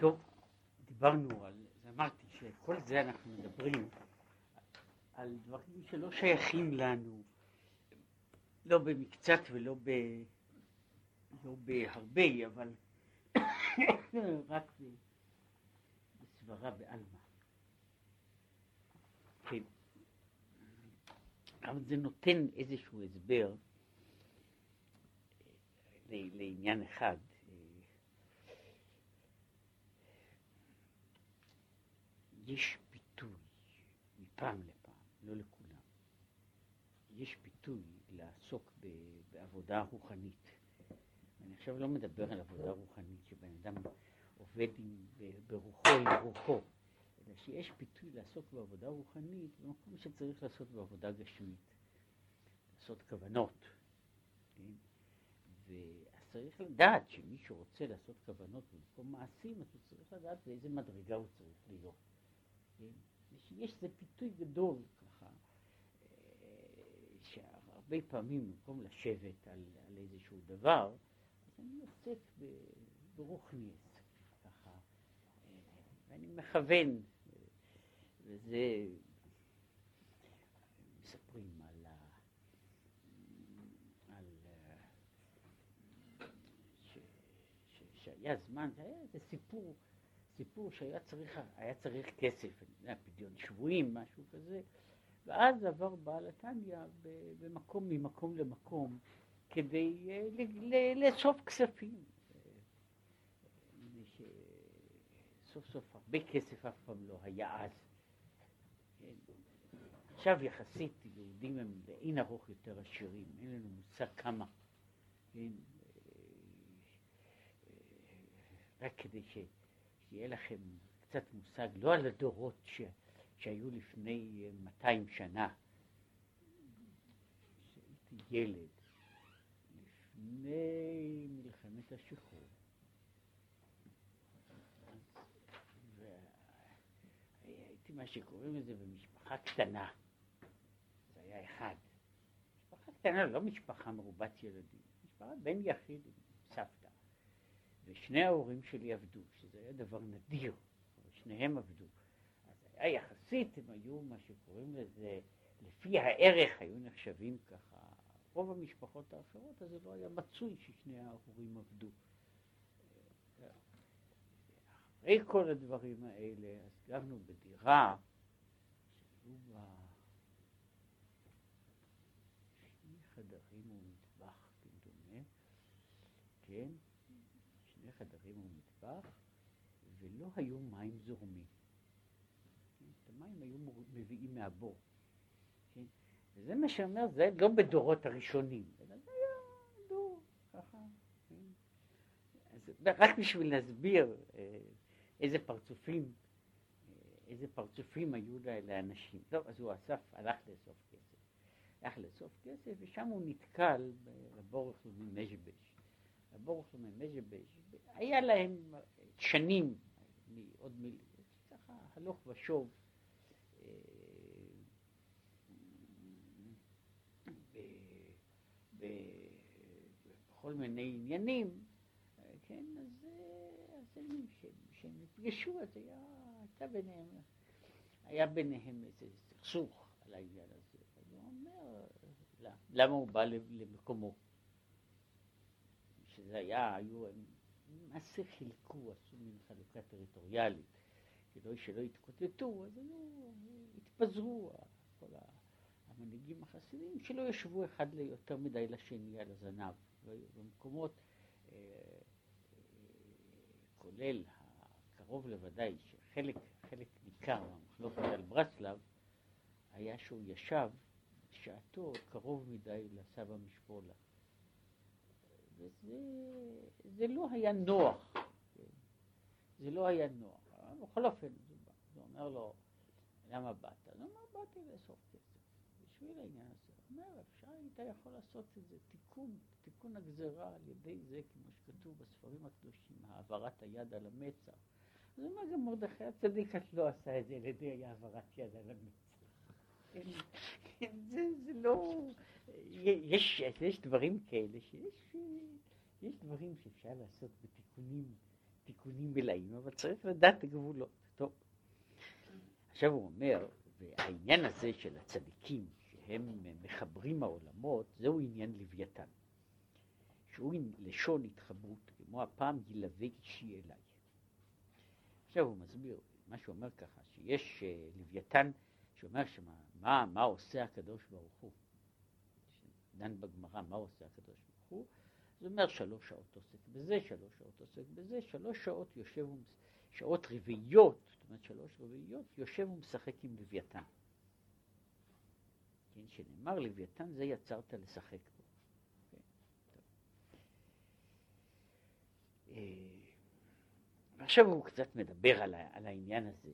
טוב, דיברנו על, אמרתי שכל זה אנחנו מדברים על דברים שלא שייכים לנו, לא במקצת ולא ב... לא בהרבה, אבל רק בסברה בעלמא. כן. אבל זה נותן איזשהו הסבר לעניין אחד. יש ביטוי מפעם לפעם, לא לכולם, יש ביטוי לעסוק בעבודה רוחנית. אני עכשיו לא מדבר על עבודה רוחנית, שבן אדם עובד עם, ברוחו עם רוחו, אלא שיש ביטוי לעסוק בעבודה רוחנית במקום שצריך לעשות בעבודה גשמית, לעשות כוונות. כן? ואז צריך לדעת שמי שרוצה לעשות כוונות במקום מעשים, אז הוא צריך לדעת באיזה מדרגה הוא צריך להיות. כן? יש איזה פיתוי גדול ככה, אה, שהרבה פעמים במקום לשבת על, על איזשהו דבר, אז אני עוסק ברוכניאס, ככה, אה, ואני מכוון, וזה, מספרים על, על ש, ש, שהיה זמן, זה היה איזה סיפור סיפור שהיה צריך, היה צריך כסף, אני יודע, פדיון שבויים, משהו כזה, ואז עבר בעל התניא במקום ממקום למקום כדי אה, לאסוף כספים. סוף סוף הרבה כסף אף פעם לא היה אז. עכשיו יחסית יהודים הם לאין ארוך יותר עשירים, אין לנו מושג כמה. אה, רק כדי ש... שיהיה לכם קצת מושג, לא על הדורות ש, שהיו לפני 200 שנה, כשהייתי ילד, לפני מלחמת השחרור. והייתי מה שקוראים לזה במשפחה קטנה. זה היה אחד. משפחה קטנה, לא משפחה מרובת ילדים, משפחה בן יחיד סבתא. ושני ההורים שלי עבדו, שזה היה דבר נדיר, אבל שניהם עבדו. אז היה יחסית, הם היו מה שקוראים לזה, לפי הערך היו נחשבים ככה, רוב המשפחות האחרות, אז זה לא היה מצוי ששני ההורים עבדו. אחרי כל הדברים האלה, אז גרנו בדירה שהיו בה שני חדרים ומטבח, כמדומה, כן? חדרים ומטבח, ולא היו מים זורמים. את המים היו מביאים מהבור. כן? וזה מה שאומר, זה לא בדורות הראשונים. כן? רק בשביל להסביר אה, איזה פרצופים, אה, איזה פרצופים היו לאנשים. טוב, אז הוא אסף, הלך לאסוף כסף. הלך לאסוף כסף, ושם הוא נתקל בבור מז'בש. הבור מז'בש היה להם שנים, עוד מיל... ככה הלוך ושוב, אה, בכל מיני עניינים, כן, אז, אז כשהם נפגשו, אז היה, הייתה ביניהם, היה ביניהם איזה סכסוך על העניין הזה. אז הוא אומר, למה הוא בא למקומו? שזה היה, היו, למעשה חילקו, עשו מין חלוקה טריטוריאלית, כדי שלא יתקוטטו, אז היו, התפזרו כל המנהיגים החסידים, שלא ישבו אחד ליותר מדי לשני על הזנב. במקומות, אה, אה, כולל הקרוב לוודאי, שחלק חלק ניכר מהמחלוקת על ברסלב, היה שהוא ישב בשעתו קרוב מדי לסבא משפולה. וזה לא היה נוח? זה לא היה נוח. בכל אופן, זה אומר לו, למה באת? אז הוא אומר, באתי לאסוף כסף. בשביל העניין הזה. הוא אומר, אפשר היית יכול לעשות איזה תיקון, תיקון הגזרה על ידי זה, כמו שכתוב בספרים הקדושים, העברת היד על המצח. אז הוא אומר, גם מרדכי הצדיק את לא עשה את זה על ידי העברת יד על המצח. כן, זה, זה לא... יש, יש דברים כאלה שיש יש דברים שאפשר לעשות בתיקונים, תיקונים מלאים, אבל צריך לדעת גבולות. טוב. עכשיו הוא אומר, והעניין הזה של הצדיקים, שהם מחברים העולמות, זהו עניין לוויתן. שהוא עם לשון התחברות, כמו הפעם ילווה אישי אליי. עכשיו הוא מסביר, מה שהוא אומר ככה, שיש uh, לוויתן שאומר שמה, מה, מה עושה הקדוש ברוך הוא, דן בגמרא מה עושה הקדוש ברוך הוא, זה אומר שלוש שעות עוסק בזה, שלוש שעות עוסק בזה, שלוש שעות יושב, שעות רביעיות, זאת אומרת שלוש רביעיות, יושב ומשחק עם לוויתן. כן, שנאמר לוויתן זה יצרת לשחק בו. כן, ועכשיו הוא קצת מדבר על, על העניין הזה,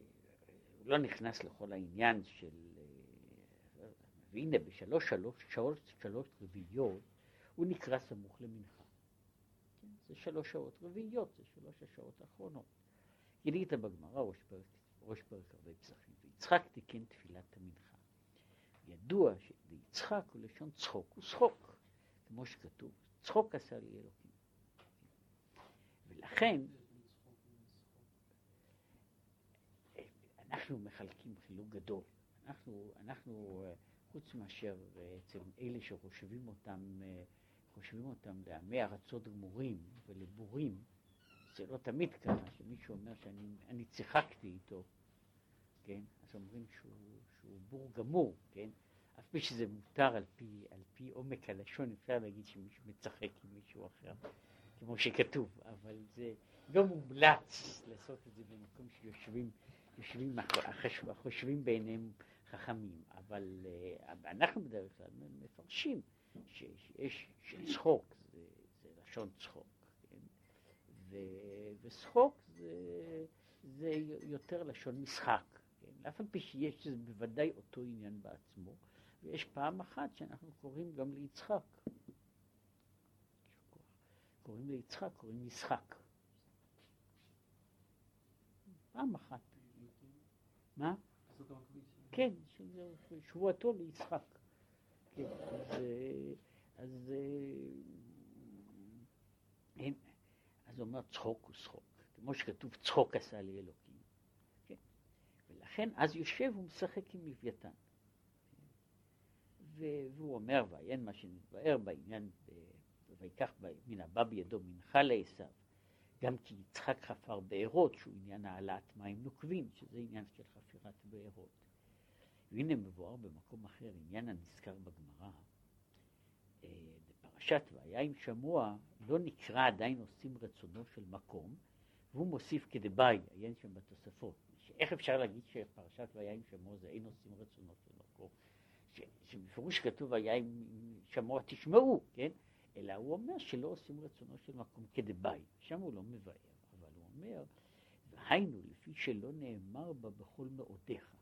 לא נכנס לכל העניין של, והנה בשלוש שלוש שעות, שלוש רביעיות, הוא נקרא סמוך למנחה. כן, זה שלוש שעות רביעיות, זה שלוש השעות האחרונות. גילית בגמרא ראש פרק, ראש פרק הרבה פסחים, ויצחק תיקן תפילת המנחה. ידוע שיצחק הוא לשון צחוק, הוא צחוק, כמו שכתוב, צחוק עשה לי אלוקים. ולכן, אנחנו מחלקים חילוק גדול. אנחנו, אנחנו חוץ מאשר אצל אלה שחושבים אותם, חושבים אותם לעמי ארצות גמורים ולבורים, זה לא תמיד ככה, שמישהו אומר שאני צחקתי איתו, כן? אז אומרים שהוא, שהוא בור גמור, כן? אף פי שזה מותר על פי, על פי עומק הלשון, אפשר להגיד שמישהו מצחק עם מישהו אחר, כמו שכתוב, אבל זה לא מומלץ לעשות את זה במקום שיושבים יושבים, החושבים בעיניהם חכמים, אבל uh, אנחנו בדרך כלל מפרשים שיש, שצחוק זה, זה לשון צחוק, כן? ו, וצחוק זה, זה יותר לשון משחק, כן? אף על פי שיש זה בוודאי אותו עניין בעצמו, ויש פעם אחת שאנחנו קוראים גם ליצחק, קוראים ליצחק, קוראים משחק. פעם אחת. מה? כן, שבועתו ליצחק. כן, אז, אז, אין, אז הוא אומר צחוק הוא צחוק, כמו שכתוב צחוק עשה לי אלוקים. כן? ולכן אז יושב ומשחק עם לוויתן. והוא אומר, ועיין מה שנתבאר בעניין, ויקח מן הבא בידו מנחה לעשו. גם כי יצחק חפר בארות, שהוא עניין העלאת מים נוקבים, שזה עניין של חפירת בארות. והנה מבואר במקום אחר, עניין הנזכר בגמרא, אה, בפרשת והיה עם שמוע, לא נקרא עדיין עושים רצונו של מקום, והוא מוסיף כדבעי, עיין שם בתוספות. איך אפשר להגיד שפרשת והיה עם שמוע זה אין עושים רצונו של מקום? שבפירוש כתוב והיה עם שמוע תשמעו, כן? אלא הוא אומר שלא עושים רצונו של מקום כדבעי. שם הוא לא מבאר, אבל הוא אומר, והיינו לפי שלא נאמר בה בכל מאודיך.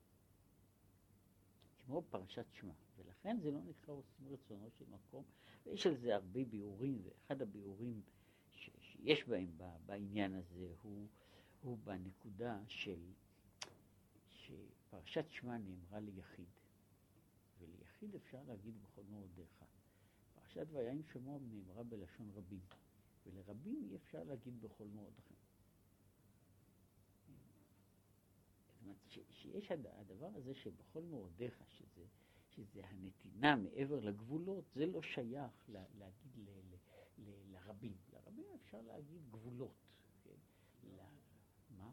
כמו פרשת שמע, ולכן זה לא נקרא עושים רצונו של מקום, ויש על זה הרבה ביאורים, ואחד הביאורים ש- שיש בהם בעניין הזה הוא, הוא בנקודה של שפרשת שמע נאמרה ליחיד, וליחיד אפשר להגיד בכל מאודיך. והיה עם שמוע נאמרה בלשון רבים, ולרבים אי אפשר להגיד בכל מאודכם. אומרת, שיש הדבר הזה שבכל מאודיך, שזה, שזה הנתינה מעבר לגבולות, זה לא שייך לה, להגיד ל, ל, ל, לרבים. לרבים אפשר להגיד גבולות. כן? ל, מה?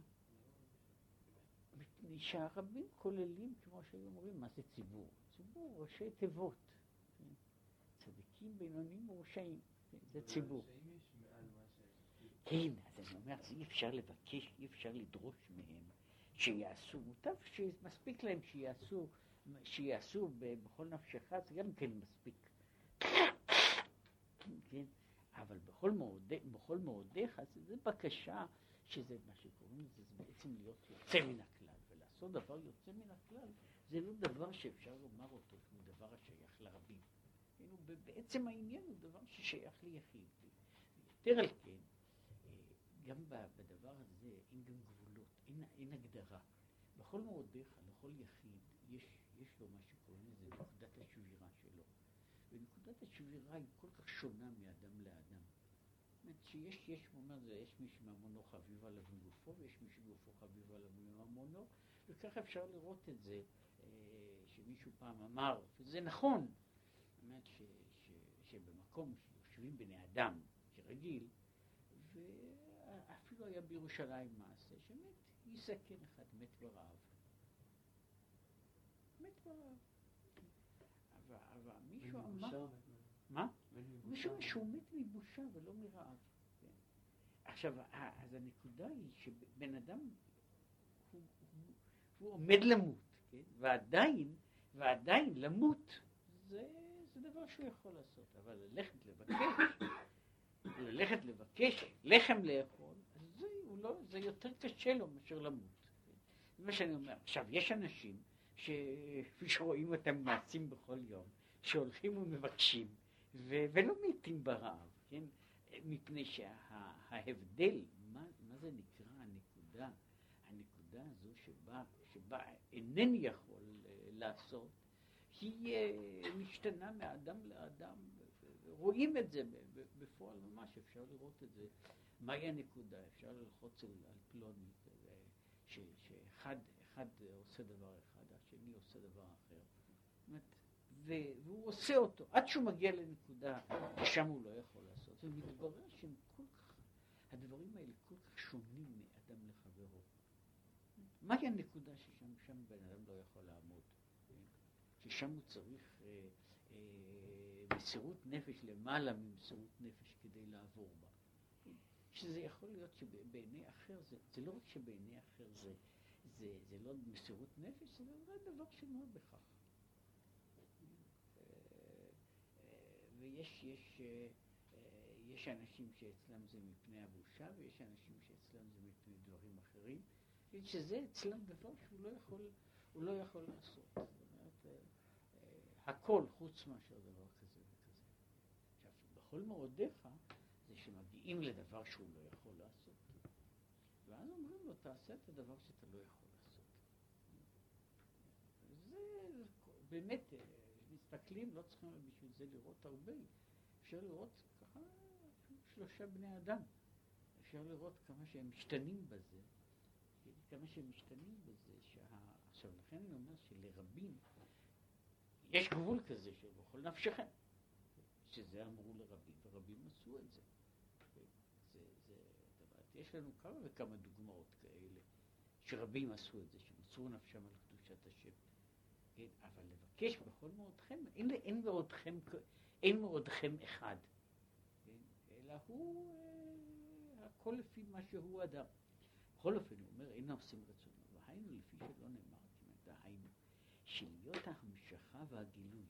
מפני שהרבים כוללים, כמו שהיו אומרים, מה זה ציבור? ציבור ראשי תיבות. צדיקים, בינונים ורשעים, זה ציבור. כן, אז אני אומר, אי אפשר לבקש, אי אפשר לדרוש מהם שיעשו, מוטב שמספיק להם שיעשו, שיעשו בכל נפשך, זה גם כן מספיק. כן, אבל בכל, מאוד, בכל מאודיך זה בקשה שזה מה שקוראים לזה, זה בעצם להיות יוצא מן הכלל, ולעשות דבר יוצא מן הכלל, זה לא דבר שאפשר לומר אותו שהוא דבר השייך לרבים. בעצם העניין הוא דבר ששייך ליחיד. יותר על כן, גם בדבר הזה אין גם גבולות, אין, אין הגדרה. בכל מאודיך, לכל יחיד, יש, יש לו מה שקוראים לזה נקודת השבירה שלו. ונקודת השבירה היא כל כך שונה מאדם לאדם. שיש, יש, הוא אומר, זה, יש מי שממונו חביב עליו מגופו, ויש מי שגופו חביב עליו מממונו, וכך אפשר לראות את זה, אה, שמישהו פעם אמר, וזה נכון, באמת ש, ש, שבמקום שיושבים בני אדם, כרגיל, ואפילו היה בירושלים מעשה, שמת יסכן אחד, מת ברעב. מת ברעב. אבל, אבל מישהו אמר... מה? משום שהוא מת מבושה ולא מרעב. כן. עכשיו, אז הנקודה היא שבן אדם, הוא, הוא, הוא עומד למות, כן? ועדיין, ועדיין למות זה, דבר שהוא יכול לעשות, אבל ללכת לבקש, ללכת לבקש לחם לאכול, זה, לא, זה יותר קשה לו מאשר למות. זה מה שאני אומר. עכשיו, יש אנשים שכפי שרואים אותם מעשים בכל יום, שהולכים ומבקשים, ו- ולא מתים ברעב, כן? מפני שההבדל, שה- מה, מה זה נקרא הנקודה, הנקודה הזו שבה, שבה אינני יכול אה, לעשות, היא אה, משתנה מאדם לאדם, רואים את זה בפועל ממש, אפשר לראות את זה. מהי הנקודה? אפשר ללחוץ על, פלוני, ש, שאחד אחד עושה דבר אחד, השני עושה דבר אחר. והוא עושה אותו, עד שהוא מגיע לנקודה ששם הוא לא יכול לעשות, ומתברר שהם כל כך, הדברים האלה כל כך שונים מאדם לחברו. מהי הנקודה ששם שם בן אדם לא יכול לעמוד? ששם הוא צריך אה, אה, מסירות נפש למעלה ממסירות נפש כדי לעבור בה. שזה יכול להיות שבעיני אחר, זה, זה לא רק שבעיני אחר זה, זה, זה לא מסירות נפש, זה דבר שנוע בכך. ויש יש, אה, אה, יש אנשים שאצלם זה מפני הבושה, ויש אנשים שאצלם זה מפני דברים אחרים, שזה אצלם דבר שהוא לא יכול, לא יכול לעשות. אה, הכל חוץ מאשר דבר כזה וכזה. עכשיו, בכל מאודיך זה שמגיעים לדבר שהוא לא יכול לעשות. ואז אומרים לו, תעשה את הדבר שאתה לא יכול לעשות. זה באמת... מסתכלים, לא צריכים בשביל זה לראות הרבה, אפשר לראות ככה שלושה בני אדם, אפשר לראות כמה שהם משתנים בזה, כמה שהם משתנים בזה, שה... עכשיו לכן אני אומר שלרבים יש גבול כזה של בכל נפשכם, שזה אמרו לרבים, ורבים עשו את זה. זה, זה יש לנו כמה וכמה דוגמאות כאלה, שרבים עשו את זה, שמסרו נפשם על קדושת השם. כן, אבל לבקש בכל מאודכם, אין, אין מאודכם, אין מאודכם אחד, כן, אלא הוא, אה, הכל לפי מה שהוא אדם. בכל אופן, הוא אומר, אין עושים רצונו, והיינו לפי שלא נאמר, דהיינו, שלהיות ההמשכה והגילוי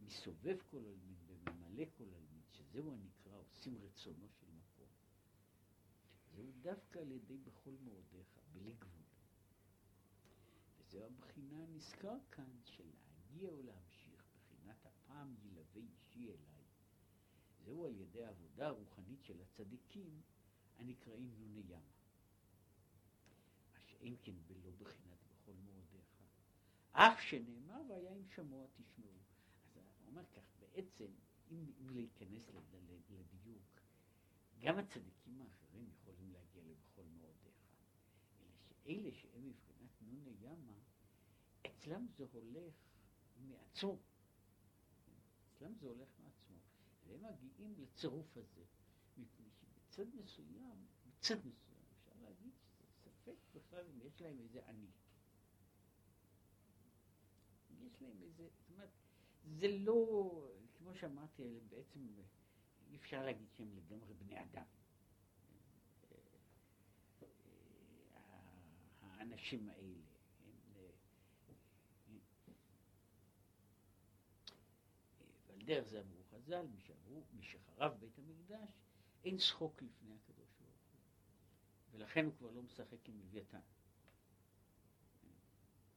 מסובב כל עלמין וממלא כל עלמין, שזהו הנקרא עושים רצונו של מקום, זהו דווקא על ידי בכל מאודיך, בלי גבול. זו הבחינה הנזכר כאן של להגיע ולהמשיך, בחינת הפעם ילווה אישי אליי. זהו על ידי העבודה הרוחנית של הצדיקים הנקראים נוני ימה. מה שאין כן בלא בחינת. אף שנאמר והיה אם שמוע תשמעו. אז הוא אומר כך, בעצם, אם, אם להיכנס לדיוק, גם הצדיקים האחרים יכולים להגיע לבכל מאודיך. אלא שאלה שהם מבחינת נוני ימה, אצלם זה הולך מעצמו. אצלם זה הולך מעצמו. והם מגיעים לצירוף הזה, מפני שבצד מסוים, בצד מסוים, אפשר להגיד שזה ספק בכלל אם יש להם איזה אני. יש להם איזה, זאת אומרת, זה לא, כמו שאמרתי, בעצם אי אפשר להגיד שהם לגמרי בני אדם. האנשים האלה. דרך זה אמרו חז"ל, מי שחרב בית המקדש, אין שחוק לפני הקדוש ברוך הוא. ולכן הוא כבר לא משחק עם לוויתן.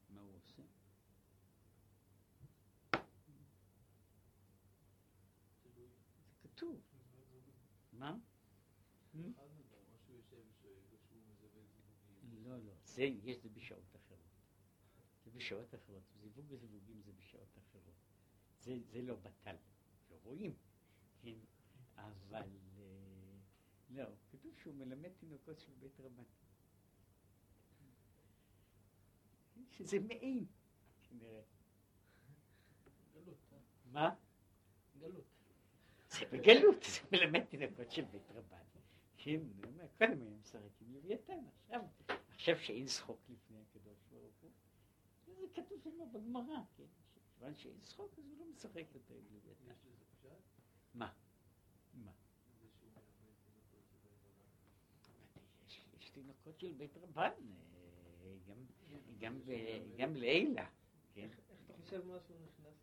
מה הוא עושה? זה כתוב. מה? לא, לא, זה יש זה בשעות אחרות. זה בשעות אחרות. זיווג וזיווגים זה בשעות אחרות. זה, זה לא בטל, לא רואים, כן? אבל, לא, כתוב שהוא מלמד תינוקות של בית רבן. שזה מעין, כנראה. גלות. אה? מה? גלות. זה בגלות, זה מלמד תינוקות של בית רבן. כן, אני אומר, קודם משחק עם לוויתן, עכשיו, עכשיו שאין שחוק לפני הקדוש ברוך הוא. זה כתוב שם בגמרא, כן, כיוון שאין שחוק אז הוא לא משחק יותר עם לוויתן. מה? מה? יש, תינוקות של בית רבן, אה, גם, גם לעילה, כן, איך אתה חושב משהו נכנס?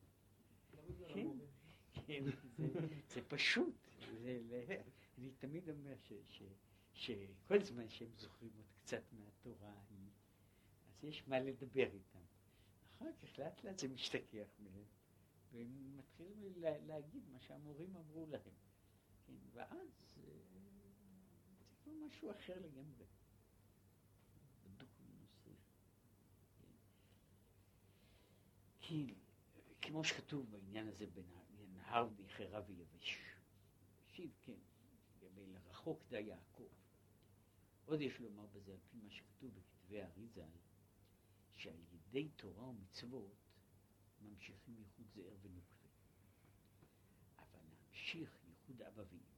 זה, פשוט, אני תמיד אומר שכל זמן שהם זוכרים עוד קצת מהתורה אז יש מה לדבר איתם. אחר כך לאט לאט זה משתכח מהם, והם מתחילים לה, להגיד מה שהמורים אמרו להם, כן, ואז אה, זה כבר משהו אחר לגמרי. ונוסף. כן, כמו שכתוב בעניין הזה בנהר ויחרה ויבש. שיב, כן, לגבי לרחוק דה יעקב. עוד יש לומר בזה, על פי מה שכתוב בכתבי האריזה, שעל ידי תורה ומצוות ממשיכים ייחוד זעיר ונוקבה. אבל להמשיך ייחוד אבא ואמא.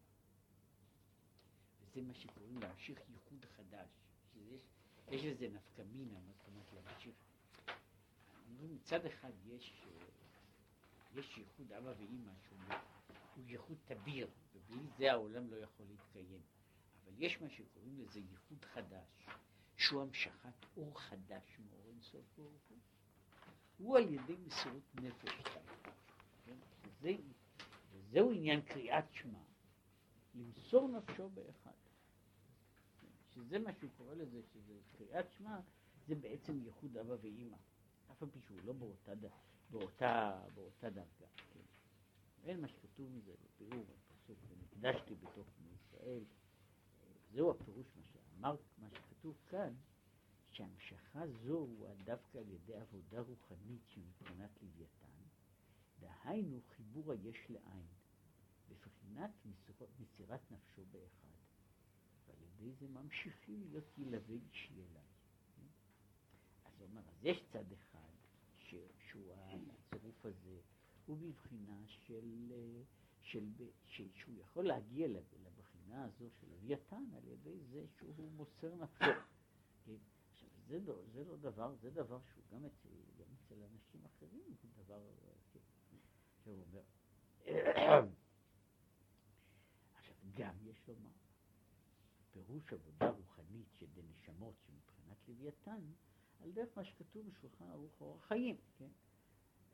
וזה מה שקוראים להמשיך ייחוד חדש. שיש, יש לזה נפקא מינה, מה זאת אומרת להמשיך. אומרים מצד אחד יש, אה, יש ייחוד אבא ואמא שהוא הוא ייחוד תביר, ובלי זה העולם לא יכול להתקיים. אבל יש מה שקוראים לזה ייחוד חדש, שהוא המשכת אור חדש מאור אינסוף ברוך הוא. הוא על ידי מסירות נפש כן? וזה, וזהו עניין קריאת שמע, למסור נפשו באחד. שזה מה שהוא קורא לזה, שזה קריאת שמע, זה בעצם ייחוד אבא ואימא. אף על פי שהוא לא באותה, ד- באותה, באותה דרגה. כן? ואין מה שכתוב מזה בפיאור, בפסוק, ונקדשתי בתוך בני ישראל. זהו הפירוש מה שאמר, מה שכתוב כאן, שהמשכה זו הוא דווקא על ידי עבודה רוחנית שמבחינת לוויתן, דהיינו חיבור היש לעין, בבחינת מסירת נפשו באחד, ועל ידי זה ממשיכים להיות ילווה אישי אליי. כן? אז הוא אומר, אז יש צד אחד ש, שהוא הצירוף הזה, הוא בבחינה של, אה, של, ב- ש, שהוא יכול להגיע לב- לבחינה הזו של לוויתן על ידי זה שהוא מוסר נפשו. כן? עכשיו, זה לא, זה לא דבר, זה דבר שהוא גם אצל, גם אצל אנשים אחרים, הוא דבר, אה, כן. עכשיו הוא אומר, עכשיו גם יש לומר, פירוש עבודה רוחנית של נשמות שמבחינת לוויתן, על דרך מה שכתוב בשולחן ערוך אורח חיים, כן?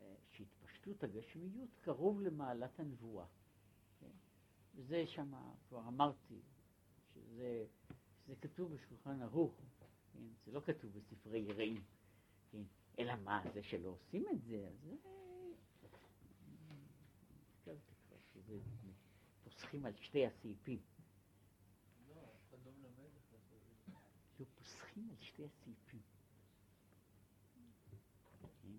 אה, שהתפשטות הגשמיות קרוב למעלת הנבואה. כן? וזה שם, כבר אמרתי, שזה, שזה כתוב בשולחן ערוך, כן? זה לא כתוב בספרי יראים, כן? אלא מה, זה שלא עושים את זה, אז זה... הזכרתי כבר שזה פוסחים על שתי הסעיפים. לא, אף אחד לא מלמד איך לעשות את זה. לא פוסחים על שתי הסעיפים. כן?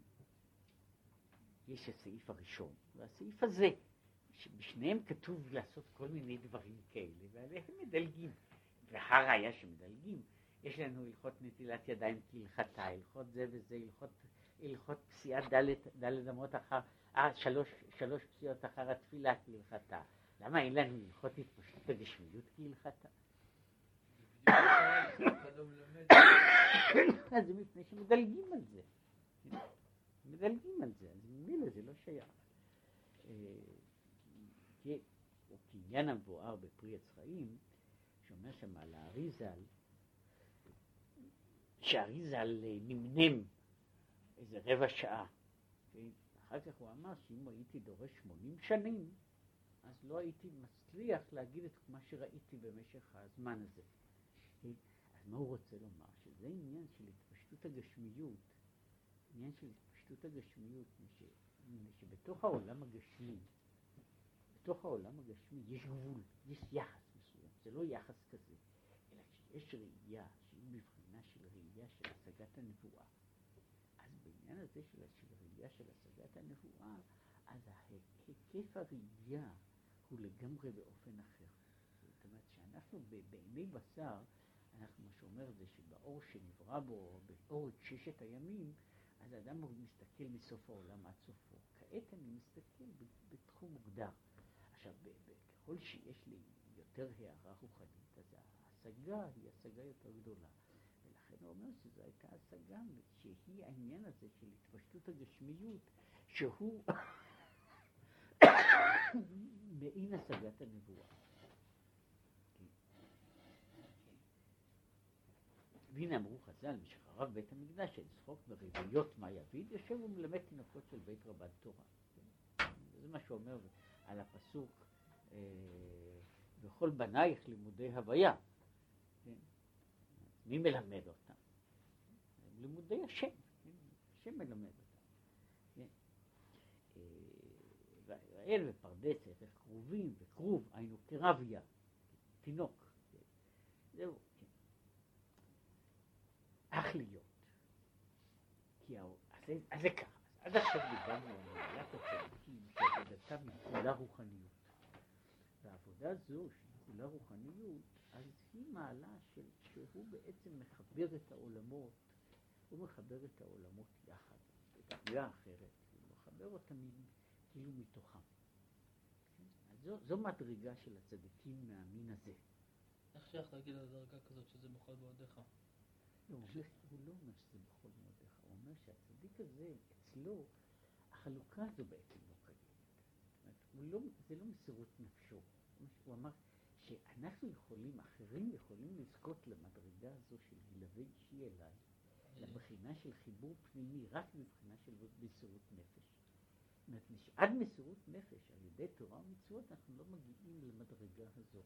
יש הסעיף הראשון, והסעיף הזה, שבשניהם כתוב לעשות כל מיני דברים כאלה, ועליהם מדלגים. והראיה שמדלגים, יש לנו הלכות נטילת ידיים כהלכתה, הלכות זה וזה, הלכות, הלכות פסיעת דלת, אמות אחר, אה, שלוש, שלוש פסיעות אחר התפילה כהלכתה. למה אין לנו הלכות התפשטות הגשמיות כהלכתה? אז זה מפני שמדלגים על זה. מדלגים על זה, אז ממילא זה לא שייך. אה, קניין המבואר בפרי עץ חיים, שאומר שם על האריזל, שהאריזל אה, נמנם איזה רבע שעה. כן? אחר כך הוא אמר שאם הייתי דורש 80 שנים, אז לא הייתי מצליח להגיד את מה שראיתי במשך הזמן הזה. כן? אז מה הוא רוצה לומר? שזה עניין של התפשטות הגשמיות, עניין של התפשטות הגשמיות, ש- מפני שבתוך העולם הגשמי, בתוך העולם הגשמי יש גבול, יש יחס מסוים, זה לא יחס כזה, אלא כשיש ראייה שהיא בבחינה של ראייה של השגת הנבואה, אז בעניין הזה של, של ראייה של השגת הנבואה, אז היקף הראייה הוא לגמרי באופן אחר. זאת אומרת אנחנו ב- בעיני בשר, אנחנו, מה שאומר זה שבאור שנברא בו, באור את ששת הימים, אז האדם מסתכל מסוף העולם עד סופו. כעת אני מסתכל בתחום מוגדר. עכשיו, ככל שיש לי יותר הערה רוחנית, אז ההשגה היא השגה יותר גדולה. ולכן הוא אומר שזו הייתה השגה שהיא העניין הזה של התפשטות הגשמיות, שהוא מעין השגת הנבואה. והנה אמרו חז"ל, משחרב בית המקדש, לצחוק ברביות מה יביד, יושב ומלמד תינוקות של בית רבן תורה. זה מה שאומר על הפסוק, אה, וכל בנייך לימודי הוויה. מי מלמד אותם? לימודי השם? השם מלמד אותם. אה, וישראל ופרדסת, איך כרובים וכרוב, היינו כרביה, תינוק. זהו. אך להיות. כי אז אז זה ככה, עד עכשיו דיברנו על מעלת הצדיקים שעבודתם היא כולה רוחניות. והעבודה זו שהיא כולה רוחניות, אז היא מעלה של, שהוא בעצם מחבר את העולמות, הוא מחבר את העולמות יחד, בדרגה אחרת, הוא מחבר אותם כאילו מתוכם. זו, זו מדרגה של הצדיקים מהמין הזה. איך שייך להגיד על דרגה כזאת שזה מוכל בעודיך? לא, לא- הוא לא אומר שזה בכל מועדיך, הוא אומר שהצדיק הזה, אצלו, החלוקה הזו בעצם לא קיימת. לא, זה לא מסירות נפשו. הוא אמר שאנחנו יכולים, אחרים יכולים לזכות למדרגה הזו של גלווי אישי אליי, לבחינה של חיבור פנימי, רק מבחינה של מסירות נפש. זאת אומרת, עד מסירות נפש, על ידי תורה ומצוות, אנחנו לא מגיעים למדרגה הזו.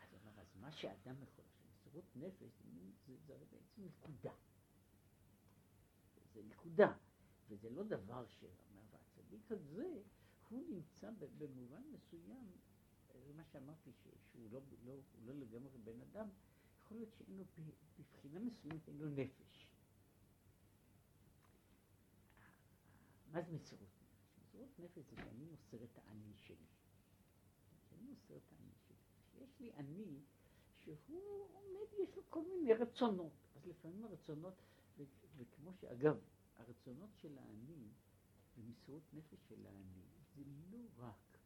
אז אמר, אז מה שאדם יכול מסירות נפש, זה, זה בעצם נקודה. זה נקודה, וזה לא דבר שאומר, והצדיק הזה, הוא נמצא במובן מסוים, זה מה שאמרתי, ש- שהוא לא, לא, הוא לא לגמרי בן אדם, יכול להיות שאין לו, בבחינה מסוימת אין לו נפש. מה זה מסירות נפש? מסירות נפש זה שאני מוסר את האני שלי. שאני מוסר את האני שלי. שיש לי אני שהוא עומד, יש לו כל מיני רצונות. אז לפעמים הרצונות, ו- וכמו שאגב, הרצונות של האני ומסירות נפש של האני, זה לא רק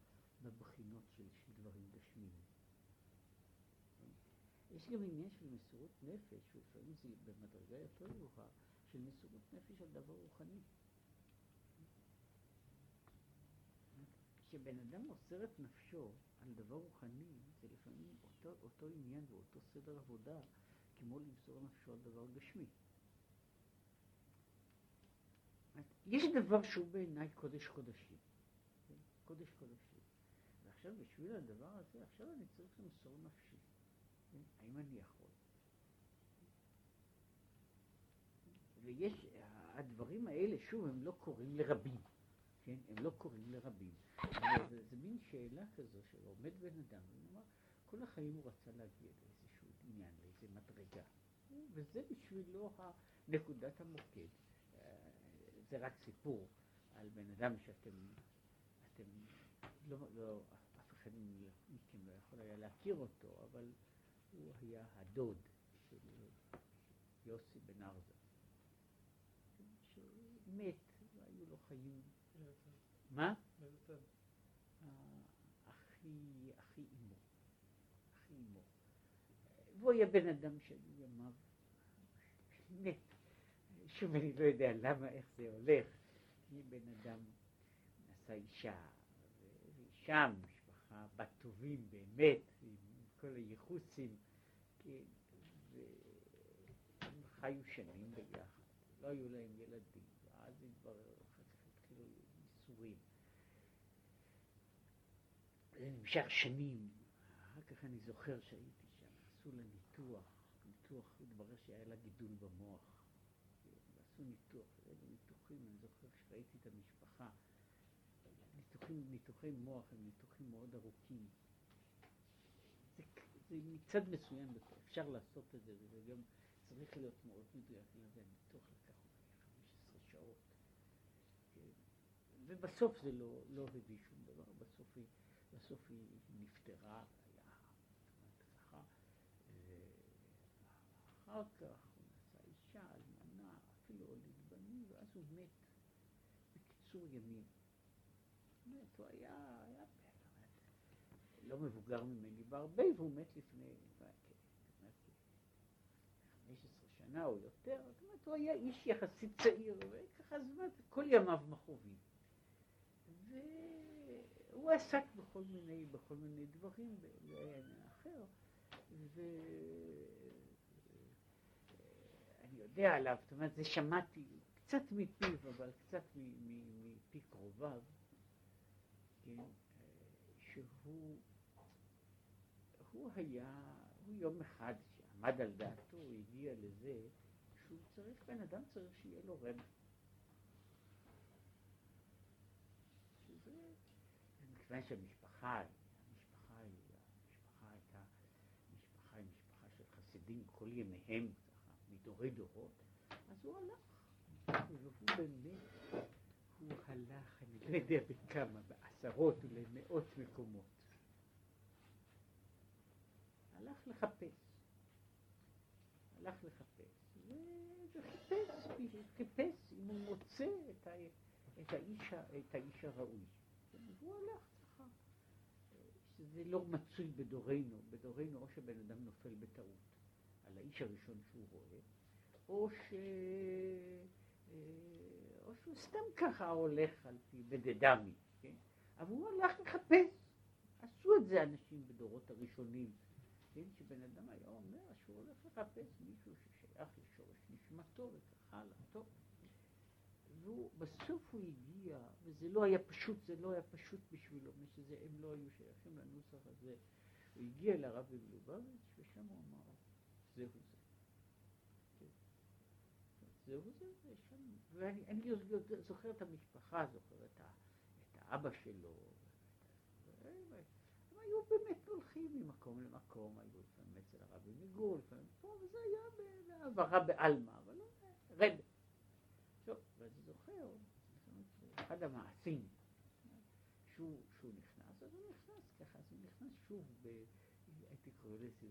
בבחינות של, של דברים גשמיים. יש גם עניין של מסירות נפש, ולפעמים זה במדרגה יותר גבוהה, של מסירות נפש על דבר רוחני. כשבן אדם מוסר את נפשו על דבר רוחני, זה לפעמים אותו, אותו עניין ואותו סדר עבודה, כמו למסור נפשו על דבר גשמי. יש דבר שהוא בעיניי קודש קודשים. קודש קודשים. ועכשיו בשביל הדבר הזה, עכשיו אני צריך למסור נפשי. האם אני יכול? ויש, הדברים האלה, שוב, הם לא קורים לרבים. כן? הם לא קורים לרבים. זה, זה, מין שאלה כזו שעומד בן אדם, ואומר, כל החיים הוא רצה להגיע לאיזשהו עניין, לאיזו מדרגה. וזה בשבילו נקודת המוקד. אה, זה רק סיפור על בן אדם שאתם, אתם, לא, לא, אף אחד מכם לא יכול היה להכיר אותו, אבל הוא היה הדוד של יוסי בן ארזה, שמת, והיו לו חיים. מה? באיזה צד? הכי, הכי אימו, הכי אימו. והוא היה בן אדם שימיו מת. שוב, אני לא יודע למה, איך זה הולך. אני בן אדם נשא אישה, ואישה, משפחה, בת טובים באמת, עם כל הייחוסים, כן, והם חיו שנים ביחד, לא היו להם ילדים, ואז התברר, אחר כך התחילו ייסורים. זה נמשך שנים, אחר כך אני זוכר שהייתי עשו לה ניתוח, ניתוח, התברר שהיה לה גידול במוח. עשו ניתוח, איזה ניתוחים, אני זוכר שראיתי את המשפחה. ניתוחים, ניתוחי מוח הם ניתוחים מאוד ארוכים. זה, זה מצד מסוים, אפשר לעשות את זה, וזה גם צריך להיות מאוד מדויק, לא יודע, ניתוח לקח אולי 15 שעות. כן. ובסוף זה לא, לא הביא שום דבר, בסוף היא, בסוף היא נפטרה, היה ככה. אחר כך הוא נשא אישה, אלמנה, אפילו הוליד בנים, ואז הוא מת בקיצור ימים. מת, הוא היה, היה לא מבוגר ממני בהרבה, והוא מת לפני 15 שנה או יותר, זאת אומרת, הוא היה איש יחסית צעיר, וככה זאת כל ימיו מכאובים. והוא עסק בכל מיני, בכל מיני דברים, לא היה עניין אחר, ואני יודע עליו, זאת אומרת, זה שמעתי קצת מפיו, אבל קצת מפי קרוביו, כן, שהוא הוא היה, הוא יום אחד שעמד על דעתו, הוא הגיע לזה שהוא צריך, בן אדם צריך שיהיה לו רב. שזה, מכיוון שהמשפחה, המשפחה המשפחה הייתה, משפחה היא משפחה של חסידים כל ימיהם, ככה, מדורי דורות, אז הוא הלך, והוא באמת, הוא הלך, אני לא יודע בכמה, בעשרות ולמאות מקומות. הלך לחפש. הלך לחפש, וחיפש, חיפש אם הוא מוצא את, ה, את, האיש, את האיש הראוי. והוא הלך ככה. שזה לא מצוי בדורנו, בדורנו או שבן אדם נופל בטעות על האיש הראשון שהוא רואה, או, ש... או שהוא סתם ככה הולך על פי בדדמי, כן? אבל הוא הלך לחפש. עשו את זה אנשים בדורות הראשונים. כן, שבן אדם היה אומר שהוא הולך לחפש מישהו ששייך לשורש נשמתו וכך הלאה, טוב. והוא, בסוף הוא הגיע, וזה לא היה פשוט, זה לא היה פשוט בשבילו, משזה הם לא היו שייכים לנוסח הזה. הוא הגיע לרב מלובביץ' ושם הוא אמר, זהו זה. זהו זה, ושם, ואני זוכר את המשפחה, זוכר את, את האבא שלו, היו באמת הולכים ממקום למקום, היו לפעמים אצל הרבי מגור, לפעמים פה, וזה היה בהעברה בעלמא, אבל לא רב. טוב, ואני זוכר, אחד המעשים, שהוא, שהוא נכנס, אז הוא נכנס ככה, אז הוא נכנס שוב, הייתי קורא לזה,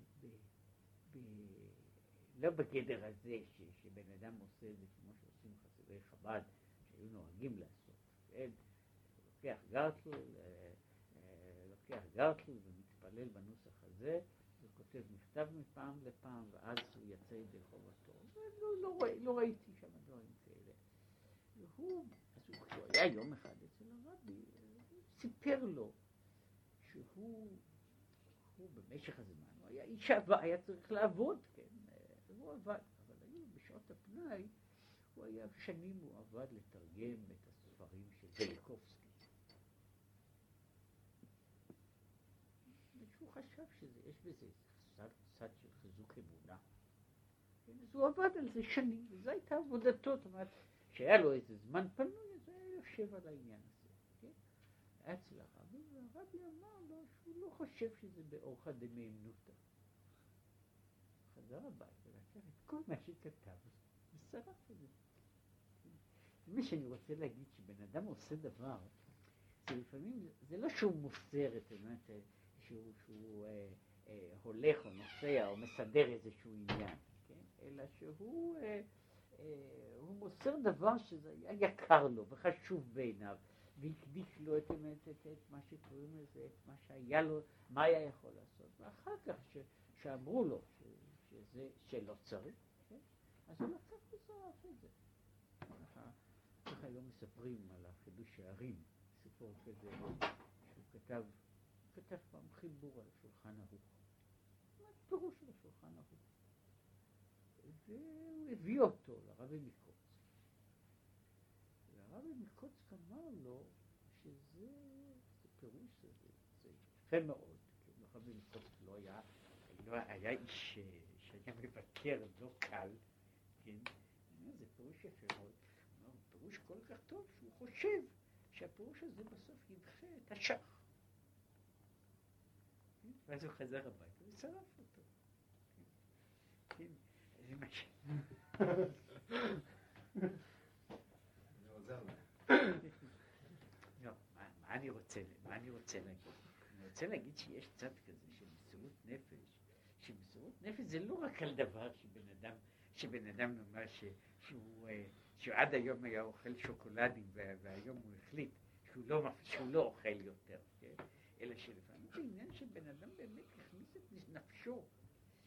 לא בגדר הזה ש, שבן אדם עושה את זה כמו שעושים חסידי חב"ד, שהיו נוהגים לעשות, כן? לוקח גרטל, לוקח גרטל ומתפלל בנוסח הזה, וכותב מכתב מפעם לפעם, ואז הוא יצא ידי חובתו. לא, לא, לא ראיתי שם דברים כאלה. והוא, אז הוא, כשהוא היה יום אחד אצל הרבי, הוא סיפר לו שהוא, הוא במשך הזמן, הוא היה איש היה צריך לעבוד, כן, והוא עבד, אבל היו בשעות הפנאי, הוא היה, שנים הוא עבד לתרגם את הספרים של זליקובסקי. חשב שיש בזה צד, של חיזוק אמונה. כן, אז הוא עבד על זה שנים, וזו הייתה עבודתו, זאת אומרת, שהיה לו איזה זמן פנוי, אז הוא היה יושב על העניין הזה. כן? היה אצל הרבי, והרבי אמר לו שהוא לא חושב שזה באורחא דמאמנותא. חזר הביתה ולקח את כל מה שכתב, ושרף את זה. מה שאני רוצה להגיד, שבן אדם עושה דבר, זה לפעמים, זה לא שהוא מוסר את, אומרת, שהוא, שהוא אה, אה, הולך או נוסע או מסדר איזשהו עניין, כן? אלא שהוא אה, אה, הוא מוסר דבר שזה היה יקר לו וחשוב בעיניו, והקדיש לו את, את, את, את מה שקוראים לזה, את מה שהיה לו, מה היה יכול לעשות, ואחר כך ש, שאמרו לו ש, שזה, שלא צריך, כן? אז הוא לקח ושרף את זה. ככה היום מספרים על החידוש הערים, סיפור כזה שהוא כתב כתב פעם חיבור על שולחן ערוך. מה פירוש של השולחן ערוך? והוא הביא אותו לרבי מקוצק. והרבי מקוצק אמר לו שזה זה פירוש, זה, יפה מאוד, כי הרבי מקוצק לא היה, לא היה איש שהיה מבקר לא קל, כן? זה פירוש יפה מאוד. פירוש כל כך טוב שהוא חושב שהפירוש הזה בסוף ידחה את השח. ואז הוא חזר הביתה ושרף אותו. כן, זה מה ש... לא, מה אני רוצה להגיד? אני רוצה להגיד שיש צד כזה של מסירות נפש, שמסירות נפש זה לא רק על דבר שבן אדם, שבן אדם נאמר שהוא, אה, שהוא עד היום היה אוכל שוקולדים והיום הוא החליט שהוא לא, שהוא לא אוכל יותר, כן? אלא שלפעמים זה עניין שבן אדם באמת הכניס את נפשו,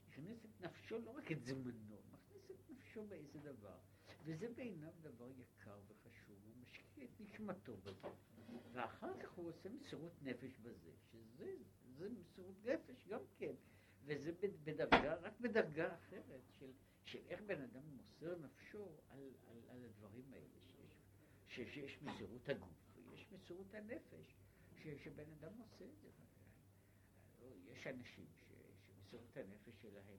הכניס את נפשו, לא רק את זמנו, מכניס את נפשו באיזה דבר, וזה בעיניו דבר יקר וחשוב, את נשמתו בזה, ואחר כך הוא עושה מסירות נפש בזה, שזה זה מסירות נפש גם כן, וזה בדרגה, רק בדרגה אחרת של, של איך בן אדם מוסר נפשו על, על, על הדברים האלה, שיש, שיש מסירות הגוף ויש מסירות הנפש, ש, שבן אדם עושה את זה. יש אנשים ש, שמסירות הנפש שלהם,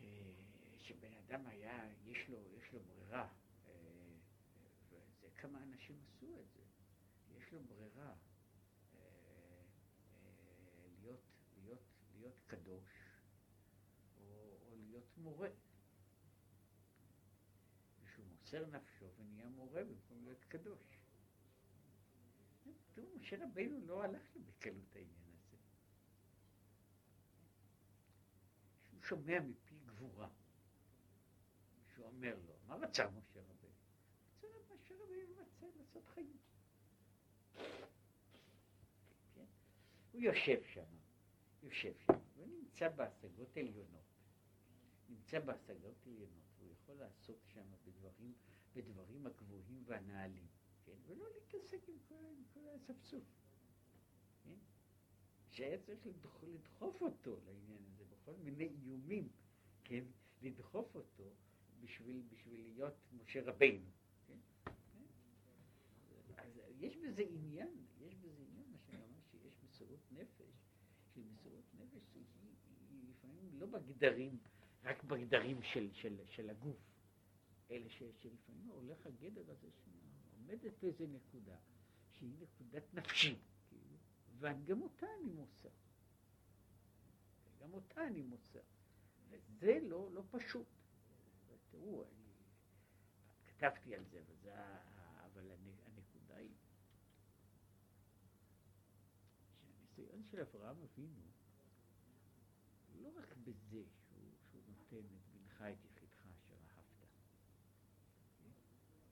אה, שבן אדם היה, יש לו, יש לו ברירה, כמה אנשים עשו את זה, יש לו ברירה. להיות קדוש או, או להיות מורה. ושהוא מוסר נפשו ונהיה מורה במקום להיות קדוש. תראו, משה רבינו לא הלך לו בקלות העניין הזה. שהוא שומע מפי גבורה, שהוא אומר לו, מה רצה משה רבינו? רצה משה רבינו רצה לעשות חיים. כן? הוא יושב שם, יושב שם, ונמצא בהשגות עליונות. נמצא בהשגות עליונות, הוא יכול לעסוק שם בדברים, בדברים הגבוהים והנעלים, כן? ולא להתעסק עם כל, עם כל האספסוף. כן? שהיה צריך לדחוף, לדחוף אותו לעניין הזה, בכל מיני איומים, כן? לדחוף אותו בשביל, בשביל להיות משה רבינו. יש בזה עניין, יש בזה עניין, מה שאני אומר, שיש מסירות נפש. של מסירות נפש היא, היא לפעמים לא בגדרים, רק בגדרים של, של, של הגוף, אלא ש, שלפעמים הולך הגדר הזה שעומדת באיזה נקודה, שהיא נקודת נפשי, כאילו, וגם אותה אני מוסר. גם אותה אני מוסר. וזה לא, לא פשוט. תראו, אני כתבתי על זה, וזה, אבל הנקודה היא הניסיון של אברהם אבינו, לא רק בזה שהוא, שהוא נותן את בנך את יחידך אשר אהבת,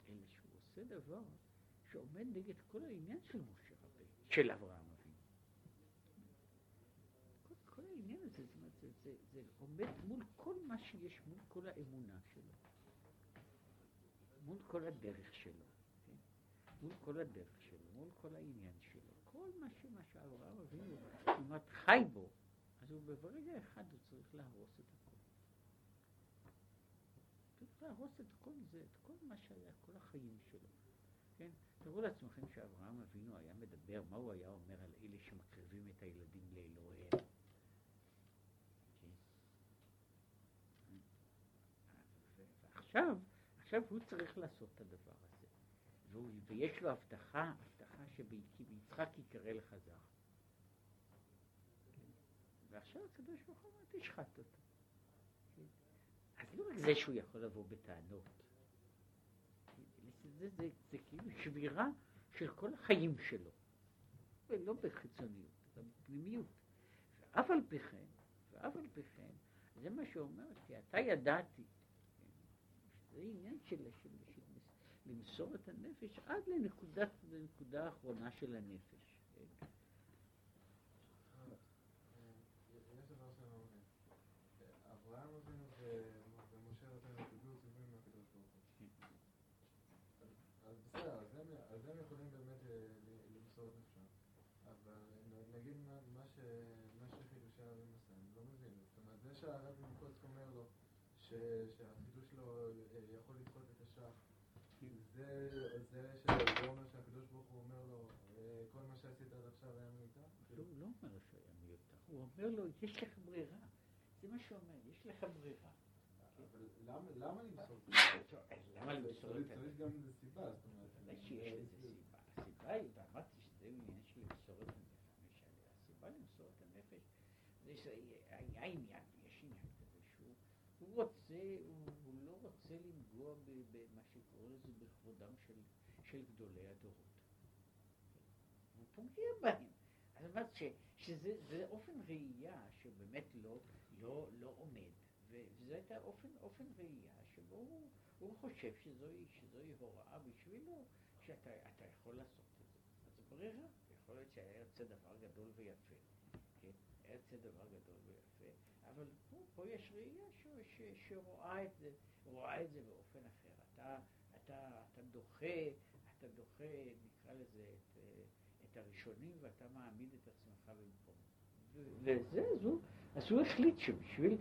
אלא שהוא עושה דבר שעומד נגד כל העניין של משה רבינו, של אברהם אבינו. כל, כל העניין הזה, זאת אומרת, זה, זה, זה עומד מול כל מה שיש, מול כל האמונה שלו, מול כל הדרך שלו, כן? מול כל הדרך שלו, מול כל העניין שלו. כל מה שמה שאברהם אבינו כמעט חי בו, אז הוא ברגע אחד הוא צריך להרוס את הכל. צריך להרוס את כל זה, את כל מה שהיה, כל החיים שלו. כן? תראו לעצמכם שאברהם אבינו היה מדבר, מה הוא היה אומר על אלה שמקריבים את הילדים לאלוהיהם. כן? ועכשיו, עכשיו הוא צריך לעשות את הדבר הזה. ויש לו הבטחה, שביצחק יקרא לך זר. ועכשיו הקדוש ברוך הוא אומר, תשחט אותו. אז לא רק זה שהוא יכול לבוא בטענות, זה, זה, כאילו שבירה של כל החיים שלו, ולא בחיצוניות, אלא בפנימיות. ואף על פי כן, ואף על פי כן, זה מה שאומר, כי אתה ידעתי, זה עניין של, של למסור את הנפש עד לנקודת, לנקודה האחרונה של הנפש. אז הם יכולים באמת למסור את נפשם, אבל נגיד מה שחידושי הרבים עושה, אני לא מבין, זאת אומרת, זה שהרבי מקוצק אומר לו שהחידוש שלו יכול לדחות את השח זה, זה שהוא אומר שהקדוש ברוך הוא? לא, לא אומר שהיה מיותר, הוא אומר לו, יש לך ברירה. זה מה שהוא אומר, יש לך ברירה. אבל למה למסור? למה למסור את זה? צריך גם איזה סיבה, זאת אומרת. שיש לזה סיבה. הסיבה היא, ואמרתי שזה עניין של למסור את הנפש. הסיבה למסור את הנפש, זה היה עניין, יש עניין כזה שהוא רוצה, הוא לא רוצה לנגוע במה בכבודם של, של גדולי הדורות. הוא פוגע בהם. אז אמרת שזה זה אופן ראייה שבאמת לא, לא, לא עומד, וזה הייתה אופן, אופן ראייה שבו הוא, הוא חושב שזוהי, שזוהי הוראה בשבילו, שאתה יכול לעשות את זה. אז ברירה, יכול להיות שהיה יוצא דבר גדול ויפה, כן? היה יוצא דבר גדול ויפה, אבל פה, פה יש ראייה ש, ש, שרואה את זה, רואה את זה באופן אחר. אתה, אתה, אתה דוחה, אתה דוחה, נקרא לזה, את, את הראשונים, ואתה מעמיד את עצמך במקום. וזה, הוא, אז הוא החליט שבשביל,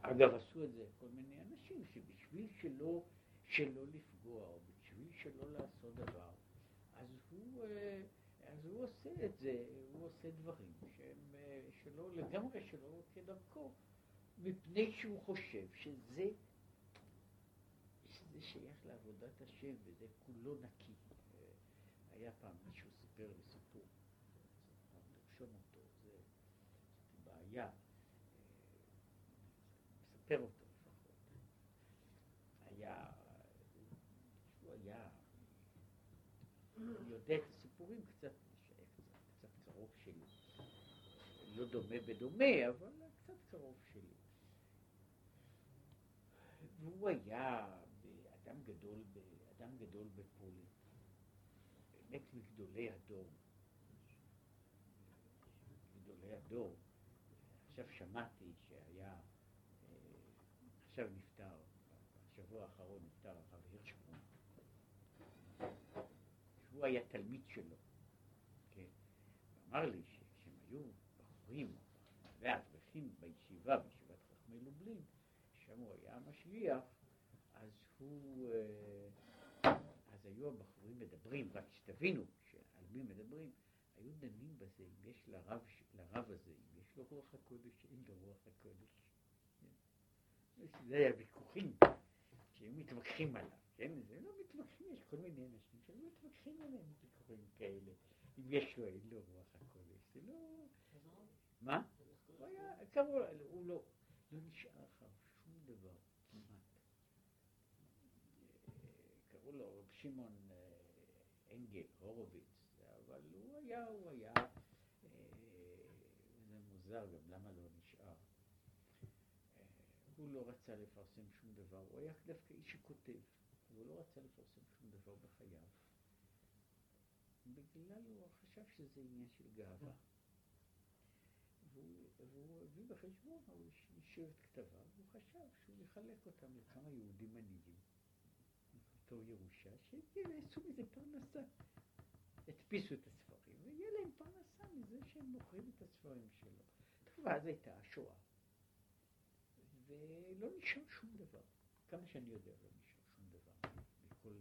אגב, עשו את זה כל מיני אנשים, שבשביל שלא, שלא לפגוע, או בשביל שלא לעשות דבר, אז הוא, אה, אז הוא עושה את זה, הוא עושה דברים שהם שלא, לגמרי שלא כדרכו, מפני שהוא חושב שזה שזה שייך לעבודת השם וזה כולו נקי. היה פעם מישהו סיפר לי סיפור, לרשום אותו, זה בעיה, מספר אותו לפחות. היה, הוא היה, יודע את הסיפורים קצת, קצת קרוב שלי. לא דומה בדומה, אבל קצת קרוב שלי. והוא היה גדול בפולין, באמת מגדולי הדור. מגדולי הדור. עכשיו שמעתי שהיה, עכשיו נפטר, בשבוע האחרון נפטר הרב הירשברון, שהוא היה תלמיד שלו, כן? אמר לי שכשהם היו בחורים, ואברכים בישיבה, בישיבת חכמי לובלין, שם הוא היה המשגיח, אז הוא, הבחורים מדברים, רק שתבינו על מי מדברים, היו דנים בזה, אם יש לרב, לרב הזה, אם יש לו רוח הקודש, אין לו רוח הקודש. זה היה ויכוחים שהם מתווכחים עליו, כן? זה לא מתווכחים, יש כל מיני אנשים שהם מתווכחים עליהם ויכוחים כאלה, אם יש לו, אין לו רוח הקודש, זה לא... מה? הוא היה, קראו, הוא לא, לא נשאר אחר שום דבר, כמעט. קראו לו רב שמעון אנגל, הורוביץ, אבל הוא היה, היה, זה מוזר גם, למה לא נשאר? הוא לא רצה לפרסם שום דבר, הוא היה דווקא איש שכותב, הוא לא רצה לפרסם שום דבר בחייו. בגלל הוא חשב שזה עניין של גאווה. והוא, והוא הביא בחשבון, הוא השאיר את כתביו, הוא חשב שהוא יחלק אותם לכמה יהודים מנהיגים, בתור ירושה, שיעשו מזה פרנסה. הדפיסו את הספרים, ויהיה להם פרנסה מזה שהם מוכרים את הספרים שלו. טוב, אז הייתה השואה, ולא נשאר שום דבר. כמה שאני יודע, לא נשאר שום דבר מכל,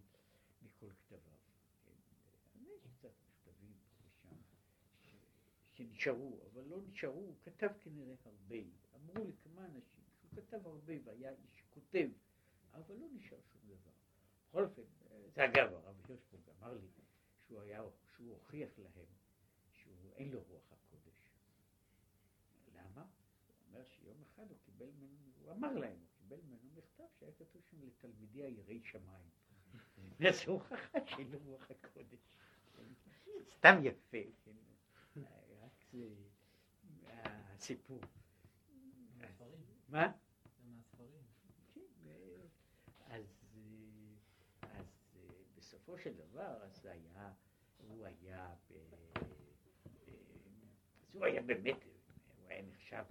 מכל כתביו. כן? יש קצת מכתבים ושם שנשארו, אבל לא נשארו, הוא כתב כנראה הרבה. אמרו לי כמה אנשים שהוא כתב הרבה והיה איש כותב, אבל לא נשאר שום דבר. בכל אופן, זה אגב, הרב הירשבורג אמר לי שהוא היה, שהוא הוכיח להם שאין לו רוח הקודש. למה? הוא אומר שיום אחד הוא קיבל ממנו, הוא אמר להם, הוא קיבל ממנו מכתב שהיה כתוב שם לתלמידי היראי שמיים. אז הוא הוכחה שאין לו רוח הקודש. סתם יפה, כן? רק זה הסיפור. מה? זה מהספרים. אז, אז בסופו של דבר, אז היה, הוא היה, ב, אז הוא היה באמת, הוא היה נחשב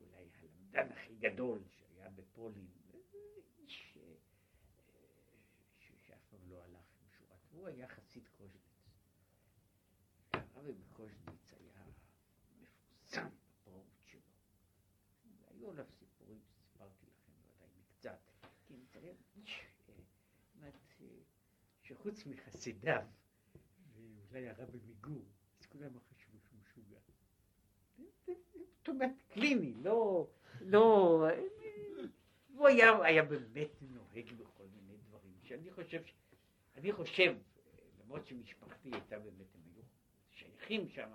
אולי הלמדן הכי גדול שהיה בפולין, איש שאף פעם לא הלך עם שורת, הוא היה חסיד קוז'ניץ. הרבי מקוז'ניץ היה מפורסם בפראות שלו. והיו עליו סיפורים שסיפרתי לכם ודאי מקצת, כי זה היה איש, שחוץ מחסידיו, ואולי הרבי מגור, אז כולם חשבו שהוא משוגע. זאת אומרת, קליני, לא, לא, הוא היה, היה באמת נוהג בכל מיני דברים, שאני חושב, אני חושב, למרות שמשפחתי הייתה באמת, הם היו שייכים שם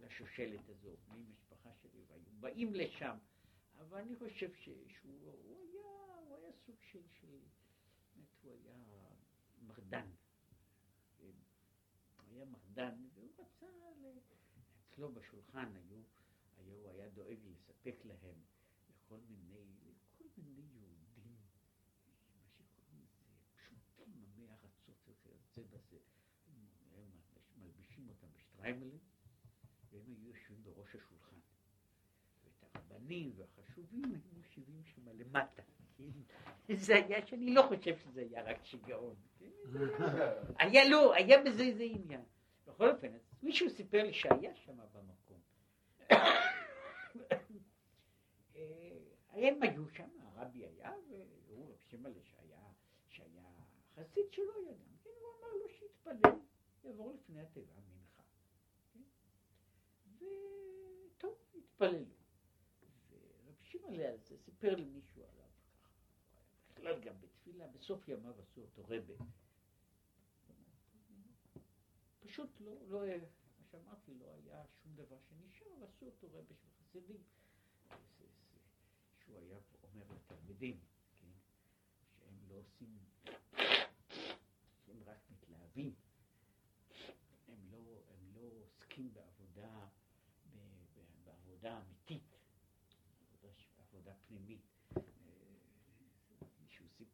לשושלת הזו, ממשפחה שלי, והיו באים לשם, אבל אני חושב שהוא הוא היה, הוא היה סוג של, של הוא היה מרדן, היה מרדן, והוא רצה אצלו בשולחן היו, היו, הוא היה דואג לספק להם לכל מיני, לכל מיני יהודים, מה שקוראים לזה, פשוטים, עמי ארצות וכיוצא בזה, הם מלבישים אותם בשטריימלים, והם היו יושבים בראש השולחן. ואת הרבנים והחשובים היו מושיבים שם למטה. זה היה שאני לא חושב שזה היה רק שיגעון. כן? היה לא, היה בזה איזה עניין. בכל אופן, מישהו סיפר לי שהיה שם במקום. אה, הם היו שם, הרבי היה, והוא רב שמעלה שהיה, שהיה חסיד שלו היה גם, כן, הוא אמר לו שיתפלל, יעבור לפני התיבה מנחה. כן? וטוב, התפללו. ורב שמעלה על זה סיפר לי מישהו עליו ככה, בכלל גם בתפילה, בסוף ימיו עשו אותו רבה. פשוט לא, לא, מה שאמרתי, לא היה שום דבר שנשאר, ועשו אותו רבה של חסידים. שהוא היה אומר לתלמידים, כן, שהם לא עושים, שהם רק מתלהבים, הם לא, הם לא עוסקים בעבודה, בעבודה אמיתית, עבודה, עבודה פנימית.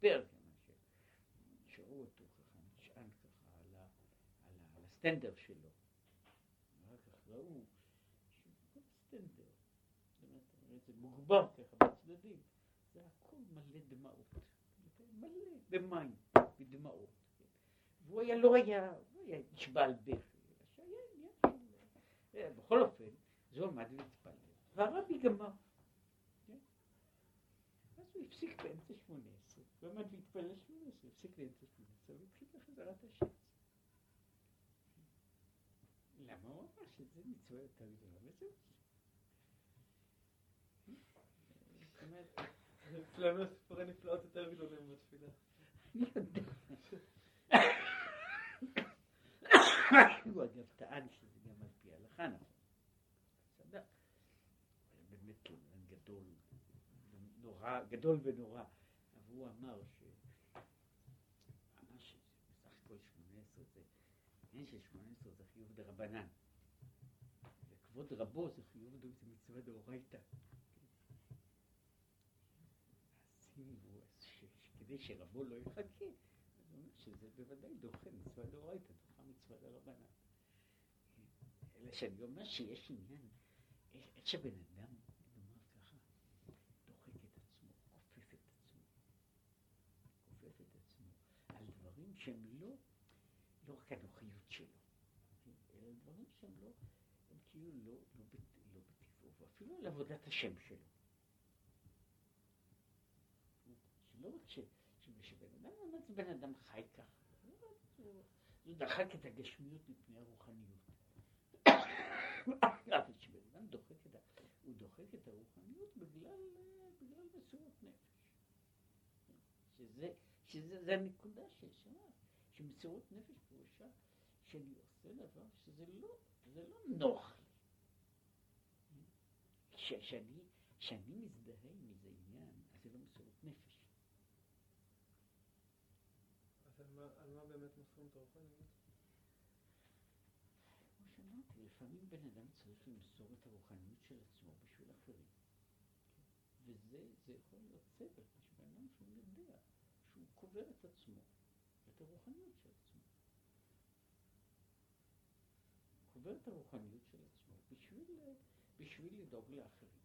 סיפר, שראו אותו ככה, נשען ככה על, ה, על, ה, על הסטנדר שלו. אחר כך ראו שהוא סטנדר, זה מוגבר ככה בצדדים, זה הכל מלא דמעות, מלא במים, בדמעות. והוא היה, לא היה, הוא היה איש בעל בכי, של... בכל אופן, זה הוא עמד להתפלל, והרבי גמר. אז הוא הפסיק באמצע שמונה עשרה, הוא עמד להתפלל שמונה עשרה, הפסיק באמצע שמונה עשרה, והתחיל לחזרת השץ. למה הוא אמר שזה מצווה יותר גדולה, וזהו. אצלנו סיפורי נפלאות יותר גדולים בתפילה. אני יודע. הוא אגב טען שזה גם על פי ההלכה נכון. צדק. באמת גדול, נורא, גדול ונורא. אבל הוא אמר ש... אמר שבסך הכל שמונה עשרה זה... העניין של שמונה עשרה זה חיוב דרבנן. וכבוד רבו זה חיוב מצווה דאורייתא. כדי שרבו לא יחכה, אז הוא אומר שזה בוודאי דוחה מצווה דאורייתא, דוחה מצווה דרבנן. אלא שאני אומר שיש עניין, איך שבן אדם, נאמר ככה, דוחק את עצמו, כופף את עצמו, כופף את עצמו, על דברים שהם לא, לא רק הנוחיות שלו, אלא דברים שהם לא, הם כאילו לא, לא, לא בטבעו, ואפילו על עבודת השם שלו. לא רק ש... שבן אדם באמת בן אדם חי ככה, הוא דחק את הגשמיות מפני הרוחניות. אבל כשבן אדם דוחק את. הוא דוחק את הרוחניות בגלל, בגלל מסירות נפש. שזה, שזה הנקודה ששמעת, שמסירות נפש פירושה שאני עושה דבר שזה לא, זה לא נוח לי. שאני, שאני מזדהה עם איזה עניין, אז זה לא מסירות נפש. על מה באמת מוסרים את הרוחניות? כמו שאמרתי, לפעמים בן אדם צריך למסור את הרוחניות של עצמו בשביל אחרים. וזה זה יכול להיות סבל, שבן אדם שהוא יודע שהוא קובר את עצמו, את הרוחניות של קובר את הרוחניות של עצמו בשביל, בשביל לדאוג לאחרים.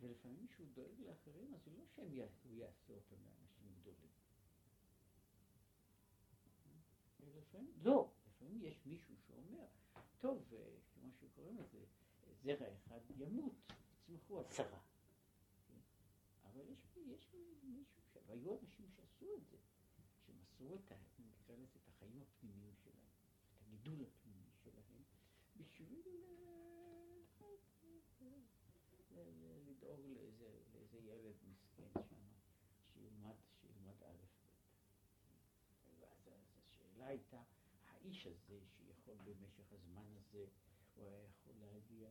ולפעמים כשהוא דואג לאחרים, אז זה לא שהם יעשו אותם לאנשים גדולים. לפעמים, לא, לפעמים יש מישהו שאומר, טוב, כמו שקוראים לזה, זרע אחד ימות, תצמחו עשרה. אבל יש, יש מישהו, ש... והיו אנשים שעשו את זה, שמסרו את, נקרא את החיים הפנימיים שלהם, את הגידול הפנימי בשביל לדאוג לאיזה, ילד מסכן שם, שילמד, שילמד א' השאלה הייתה, האיש הזה שיכול במשך הזמן הזה, הוא היה יכול להגיע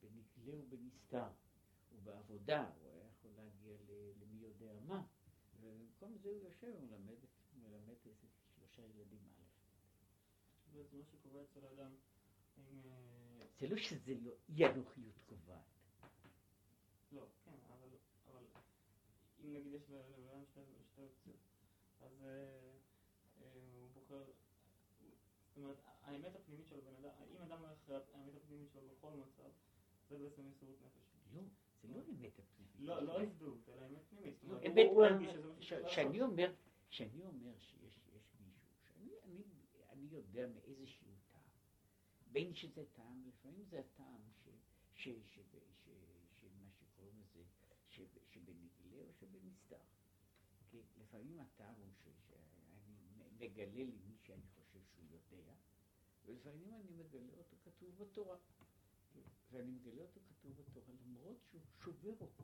בנגלה ובנסתר, ובעבודה, הוא היה יכול להגיע למי יודע מה, ובמקום זה הוא יושב ומלמד מלמד איזה שלושה ילדים א'. בעצם מה שקורה אצל אדם, אם... אה, זה לא שזה לא אי אנוכיות קובעת. לא, כן, אבל, אבל אם נגיד יש לבן שתי אופציות, אז אה, הוא בוחר, זאת אומרת, האמת הפנימית של הבן אדם, אם אדם הולך אחרי האמת הפנימית שלו בכל מצב, זה בעצם מסירות נפש. לא, זה לא אמת הפנימית. לא, לא הזדהות, אלא אמת פנימית. כשאני אומר, כשאני אומר שיש מישהו, שאני יודע מאיזשהו טעם, בין שזה טעם, לפעמים זה הטעם שמה שקוראים לזה, שבנגילה או שבנסתר. לפעמים הטעם הוא שאני מגלה למי שאני חושב שהוא יודע, ולפעמים אני מגלה אותו כתוב בתורה. ואני מגלה אותו כתוב בתורה, למרות שהוא שובר אותי.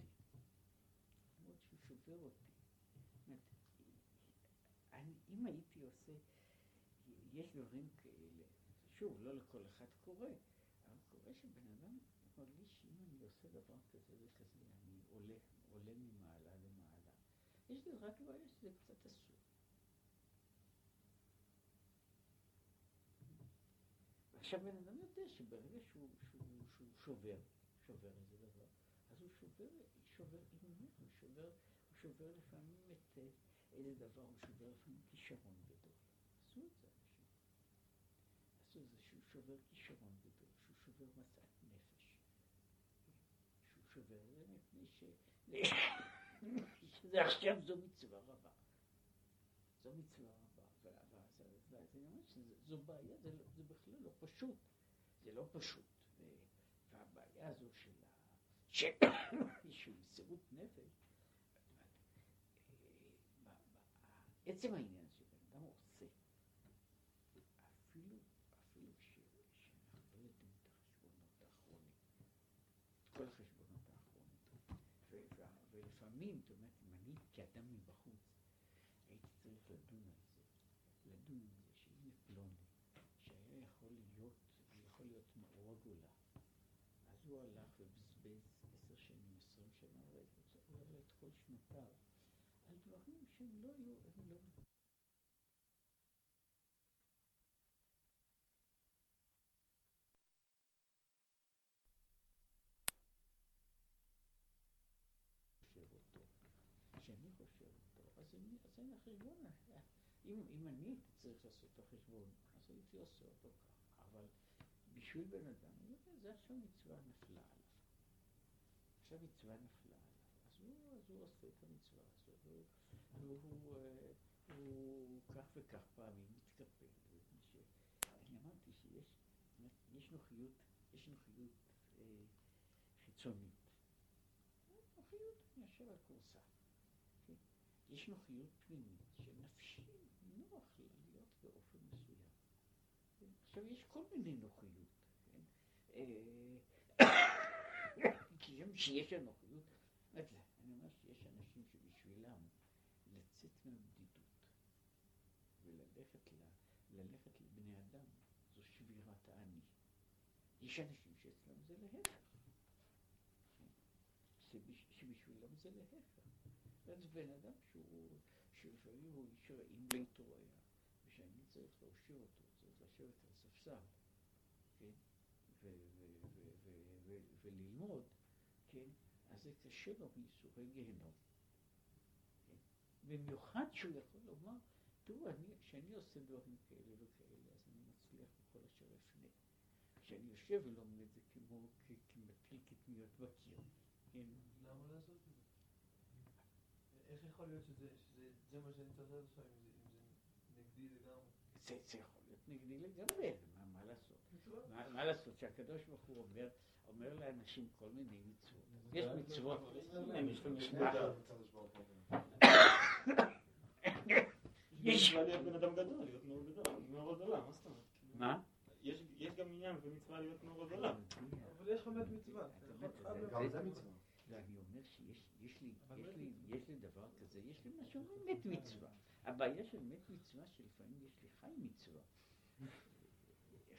למרות שהוא שובר אותי. אני, אם הייתי יש דברים כאלה, שוב, לא לכל אחד קורה, אבל קורה שבן אדם מרגיש שאם אני עושה דבר כזה וכזה, אני עולה, עולה ממעלה למעלה. יש לי רק בעיה שזה קצת אסור. עכשיו בן אדם יודע שברגע שהוא, שהוא, שהוא שובר, שובר איזה דבר, אז הוא שובר, שובר אימונים, הוא שובר, הוא שובר לפעמים את איזה דבר, הוא שובר לפעמים כישרון גדול. עשו את זה אנשים. עשו את זה שהוא שובר כישרון גדול, שהוא שובר משאת נפש. שהוא שובר זה מפני ש... שזה עכשיו זו מצווה רבה. זו מצווה רבה. זו בעיה, זה, לא, זה בכלל לא פשוט. זה לא פשוט. והבעיה הזו של, של מסירות נפש, עצם העניין שבן אדם עושה, אפילו, אפילו שאנחנו לא יודעים את החשבונות האחרונים, את כל החשבונות האחרונים, ולפעמים, זאת אומרת, אם אני כאדם מבחוץ, הייתי צריך לדון על זה, לדון על זה, שהנה פלוני, שהיה יכול להיות, יכול להיות הגולה, אז הוא הלך ובזבז עשר שנים, עשרים שנה, הוא הלך את כל שנותיו. על דברים שהם לא היו, הם לא... כשאני חושב אותו, אז אין החשבון, אם, אם אני הייתי צריך לעשות את החשבון, אז הייתי עושה אותו ככה, אבל בשביל בן אדם, זה עכשיו מצווה נפלה עליו. עכשיו מצווה נפלה עליו. אז הוא, אז הוא עושה את המצווה הזאת, והוא, אה, הוא כך וכך פעמים מתקפל, אני אמרתי שיש יש נוחיות, יש נוחיות אה, חיצונית. נוחיות, אני יושב על כורסה. כן? יש נוחיות פנימית שנפשי נוח להיות באופן מסוים. כן? עכשיו יש כל מיני נוחיות. אה, כי שיש הנוחיות, אני אומר שיש אנשים שבשבילם לצאת מהבדידות וללכת ללכת לבני אדם זו שבירת האני. יש אנשים שאצלם זה להפך. שבשבילם זה להפך. אז בן אדם שהוא, שלפעמים הוא איש רעים היה, ושאני צריך להושיב אותו, צריך לשבת על ספסל, כן? וללמוד, כן? אז זה קשה לו מייסורי גיהנום. כן? במיוחד שהוא יכול לומר, תראו, כשאני עושה דברים כאלה וכאלה, אז אני מצליח בכל אשר אפנה. כשאני יושב ולומד זה כמו כמטיל קטניות בקיר. כן? למה לעשות את זה? איך יכול להיות שזה, שזה זה מה שאני צריך לעשות אם זה, נגדי לגמרי? זה, יכול להיות נגדי לגמרי, מה, מה לעשות? מה, מה לעשות שהקדוש ברוך הוא אומר, אומר לאנשים כל מיני מצוות. יש מצוות. יש להיות בן אדם גדול, להיות מאור גדול, מאור הגדולה, מה זאת אומרת? מה? יש גם עניין ומצווה להיות מאור הגדולה. אבל יש מצווה. גם זה מצווה. לא, אני אומר שיש לי דבר כזה, יש לי משהו מת מצווה. הבעיה של מת מצווה שלפעמים יש לי חי מצווה.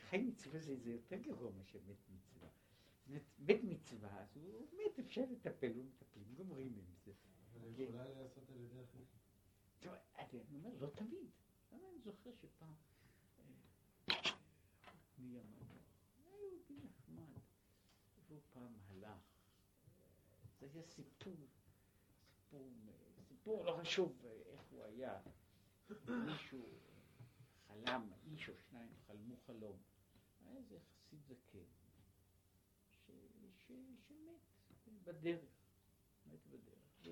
חי מצווה זה יותר גרוע מאשר מת מצווה. מת מצווה, אז הוא מת, אפשר לטפל, הוא מטפלים, גומרים עם זה. אבל יכולה לעשות על ידי אחרים. אני אומר, לא תמיד. אני זוכר שפעם... מימינו. היה יהודי נחמד. והוא פעם הלך. זה היה סיפור, סיפור, סיפור לא חשוב איך הוא היה. מישהו חלם, איש או שניים חלמו חלום. היה איזה חסיד זקן, ש, ש, שמת בדרך, מת בדרך, ו,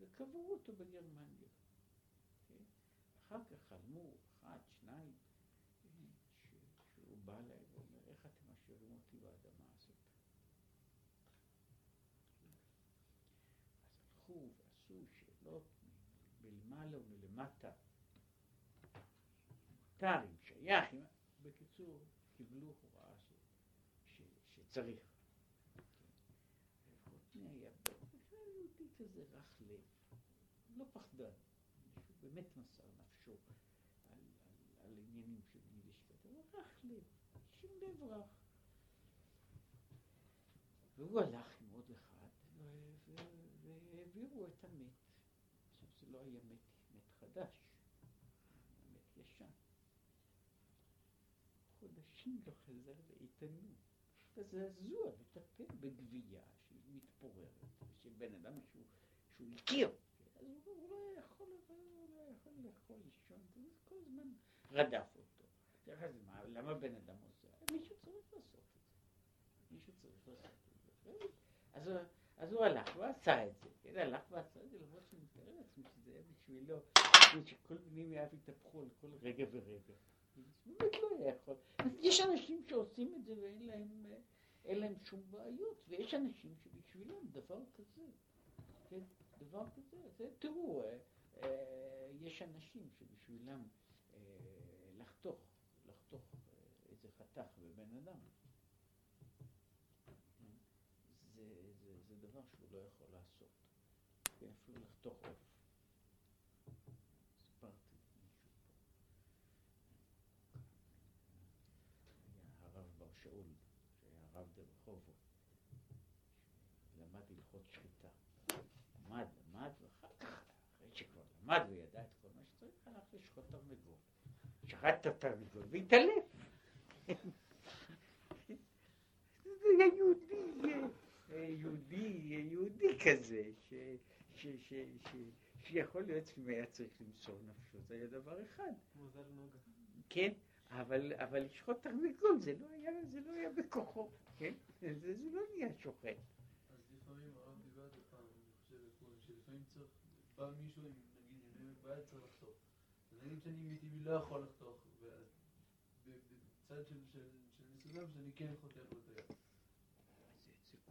וקברו אותו בגרמניה. אחר כך חלמו אחד, שניים, שהוא בא להם ואומר, איך אתם משאירים אותי באדמה הזאת? אז הלכו ועשו שאלות מלמעלה ומלמטה. אם שייך. בקיצור, קיבלו הוראה ש... ש... שצריך. וחותני היה יהודי כזה רך לב, לא פחדן, שהוא באמת מסר נפשו על, על, על עניינים של יידישקייט, אבל רך לב, שום לב רך. והוא הלך עם עוד אחד, והעבירו את המת. עכשיו זה לא היה מת, מת חדש, מת ישן. חודשים לא חזר לאיתנות. הזעזוע לטפל שהיא מתפוררת, של בן אדם שהוא, שהוא הכיר. אז הוא, לא יכול, לא יכול לאכול לישון, זה כל הזמן רדף אותו. אז מה, למה בן אדם עושה? מישהו צריך לעשות את זה. מישהו צריך לעשות את זה. אז, אז הוא הלך ועשה את זה. כן, הלך ועשה את זה, למרות שאני מתאר לעצמי שזה היה בשבילו, שכל מיני מאיו התהפכו על כל רגע ורגע. באמת לא יכול. יש אנשים שעושים את זה ואין להם, אין להם שום בעיות, ויש אנשים שבשבילם דבר כזה, כן, דבר כזה, זה, תראו, אה, אה, יש אנשים שבשבילם אה, לחתוך, לחתוך איזה חתך בבן אדם, זה, זה, זה דבר שהוא לא יכול לעשות, כן, אפילו לחתוך עוף. שאול, שהיה רב ברחובות, הלכות שחיטה. למד, למד, ואחר כך, אחרי שכבר למד וידע את כל מה שצריך, הלך לשחוט תרנגול. שחט את התרנגול והתעלף. זה יהודי, יהודי, יהודי כזה, ש, ש, ש, ש, שיכול להיות שאם היה צריך למסור נפשו, זה היה דבר אחד. כן. אבל, אבל לשחוט תרנגול זה לא היה, זה לא היה בכוחו, כן? זה, זה לא נהיה שוחט. אז לפעמים הרב דיבר את הפעם, אני חושב, שלפעמים צריך, בא מישהו נגיד, עם בעיה צריך לחתוך. אז נגיד שאני מטבעי לא יכול לחתוך, בצד של, מסוים שאני כן חותך לו את.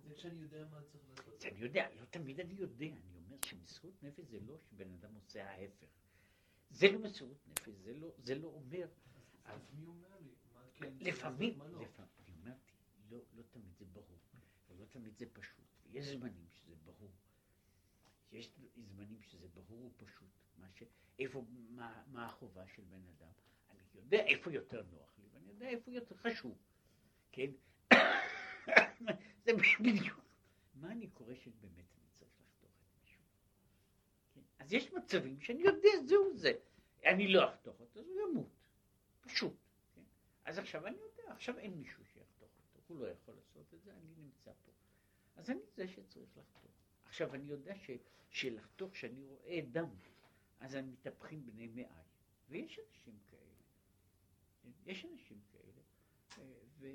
זה כשאני יודע מה צריך לעשות. אני יודע, לא תמיד אני יודע, אני אומר שמסירות נפש זה לא שבן אדם עושה ההפך. זה לא מסירות נפש, זה לא, זה לא אומר... אז מי אומר לי? כן, לפעמים, לפעמים, אני אמרתי, לא, לא תמיד זה ברור, ולא תמיד זה פשוט, ויש זמנים. יש זמנים שזה ברור ופשוט, מה ש... איפה, מה, מה החובה של בן אדם. אני יודע איפה יותר נוח לי, ואני יודע איפה יותר חשוב, כן? זה בדיוק. מה אני קורא שבאמת אני צריך לחתוך את מישהו? כן? אז יש מצבים שאני יודע, זהו זה. אני לא אחתוך אותו, אז הוא ימות. פשוט. כן? אז עכשיו אני יודע, עכשיו אין מישהו שיחתוך אותו, הוא לא יכול לעשות את זה, אני נמצא פה. אז אני זה שצריך לחתוך. עכשיו אני יודע ש, שלחתוך, כשאני רואה דם, אז הם מתהפכים בני מאי. ויש אנשים כאלה. יש אנשים כאלה. ו,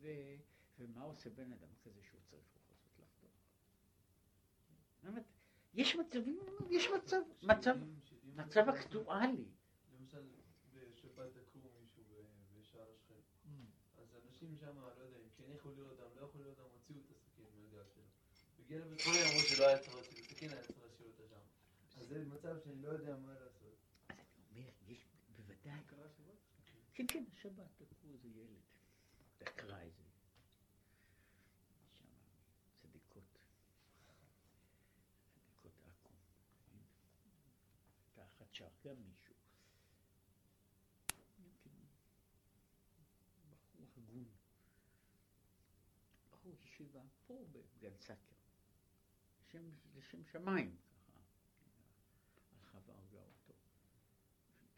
ו, ומה עושה בן אדם כזה שהוא צריך בכל זאת לחתוך? באמת, יש מצבים, יש מצב, מצב, מצב אקטואלי. למשל, בשבת דקרו מישהו בשער השכם. אז אנשים שם, לא יודע, אם כן יכול להיות דם, לא יכול להיות דם, הוציאו את הסכין מהגב שלו. לבית חולים, אמרו שלא היה צריך להוציא את הסכין, היה צריך להשאיר אותה שם. אז זה מצב שאני לא יודע מה לעשות. אז אני אומר, יש בוודאי... כן, כן, שבת דקרו איזה ילד. דקרה איזה... שם, צדיקות. צדיקות עכו. הייתה אחת שהרגה מישהו. בחור הגון. בחור ישיבה פה בגן סאקר. לשם, לשם שמיים, ככה. הלכה והרגה אותו.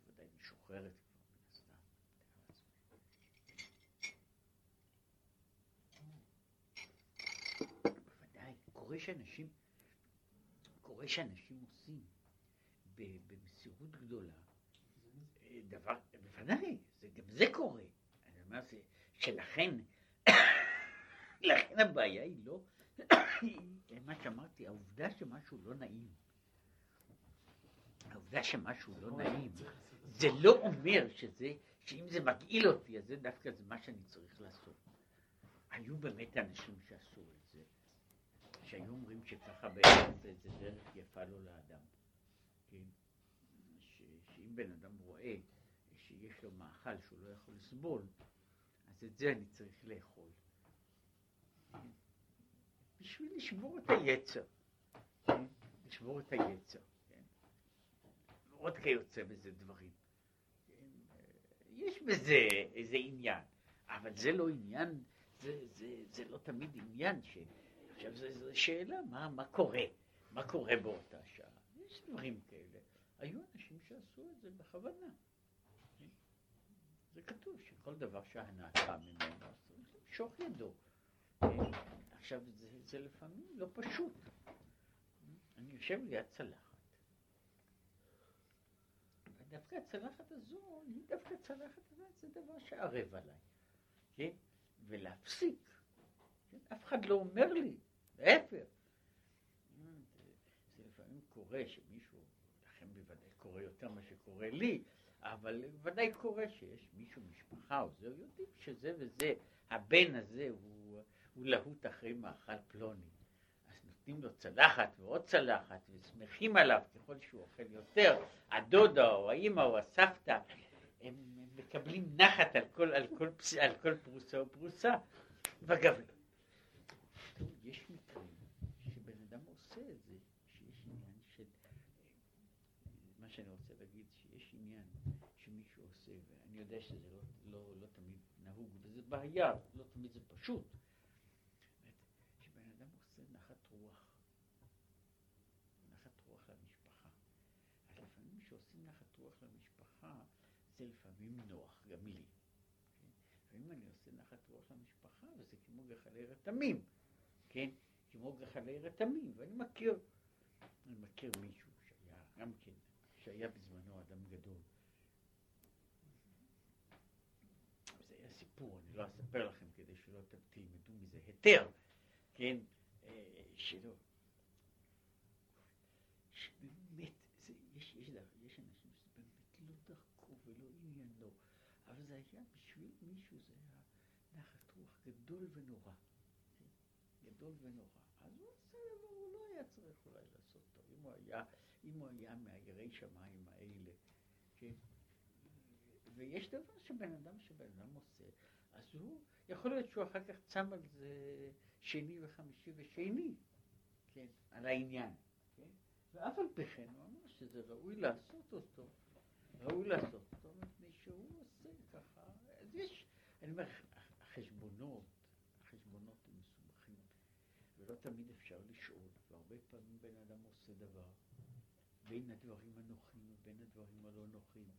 בוודאי משוחררת כבר, מן הסתם. בוודאי, קורה שאנשים, קורה שאנשים עושים במסירות גדולה אה, דבר, בוודאי, זה, גם זה קורה. שלכן, לכן הבעיה היא לא מה שאמרתי, העובדה שמשהו לא נעים, העובדה שמשהו לא נעים, זה לא אומר שזה, שאם זה מגעיל אותי, אז זה דווקא זה מה שאני צריך לעשות. היו באמת אנשים שעשו את זה, שהיו אומרים שככה בעצם זה, זה דרך יפה לו לאדם. כן? ש, שאם בן אדם רואה שיש לו מאכל שהוא לא יכול לסבול, אז את זה אני צריך לאכול. כן? בשביל לשבור את היצר. כן? לשבור את היצר. כן? עוד כיוצא בזה דברים. כן? יש בזה איזה עניין, אבל זה לא עניין זה, זה, זה לא תמיד עניין ש... עכשיו זו שאלה, מה, מה קורה? מה קורה באותה שעה? יש דברים כאלה. היו אנשים שעשו את זה בכוונה. זה כתוב שכל דבר שהנאה ממנו, צריך למשוך ידו. עכשיו, זה, זה לפעמים לא פשוט. אני יושב ליד צלחת. דווקא הצלחת הזו, היא דווקא צלחת, זה דבר שערב עליי. כן? ולהפסיק. כן? אף אחד לא אומר לי, להפך. זה לפעמים קורה שמישהו, לכם בוודאי קורה יותר ממה שקורה לי, אבל ודאי קורה שיש מישהו, משפחה או זה, יודעים שזה וזה, הבן הזה הוא, הוא להוט אחרי מאכל פלוני. אז נותנים לו צלחת ועוד צלחת ושמחים עליו ככל שהוא אוכל יותר, הדודה או האימא או הסבתא, הם מקבלים נחת על כל, על כל, פס, על כל פרוסה ופרוסה. ואגב, יש מקרים שבן אדם עושה את זה, שיש עניין של, מה שאני רוצה להגיד, שיש עניין שמישהו עושה, ואני יודע שזה לא, לא, לא תמיד נהוג, וזה בעיה, לא תמיד זה פשוט. שבן אדם עושה נחת רוח, נחת רוח למשפחה. אז לפעמים כשעושים נחת רוח למשפחה, זה לפעמים נוח, גם לי. לפעמים אני עושה נחת רוח למשפחה, וזה כמו גחלי רתמים, כן? כמו גחלי רתמים, ואני מכיר, אני מכיר מישהו שהיה, גם כן, שהיה בזמנו אדם גדול. זה היה סיפור, אני לא אספר לכם כדי שלא תלמדו מזה היתר, כן? אה, שלא. שבאמת, זה, יש, יש, יש אנשים שבאמת לא דרכו ולא עניינו, אבל זה היה בשביל מישהו, זה היה נחת רוח גדול ונורא. גדול ונורא. אז הוא עשה דבר, הוא לא היה צריך אולי לעשות טוב. אם הוא היה, אם הוא היה מהירי שמיים האלה, כן? ויש דבר שבן אדם שבן אדם עושה, אז הוא, יכול להיות שהוא אחר כך צם על זה שני וחמישי ושני, כן? על העניין. כן? ואף על פי כן הוא אמר שזה ראוי לעשות אותו, ראוי לעשות אותו מפני שהוא עושה ככה, אז יש, אני אומר, מסובכים, ולא תמיד אפשר לשאול, והרבה פעמים בן אדם עושה דבר, בין הדברים הנוחים ובין הדברים הלא נוחים,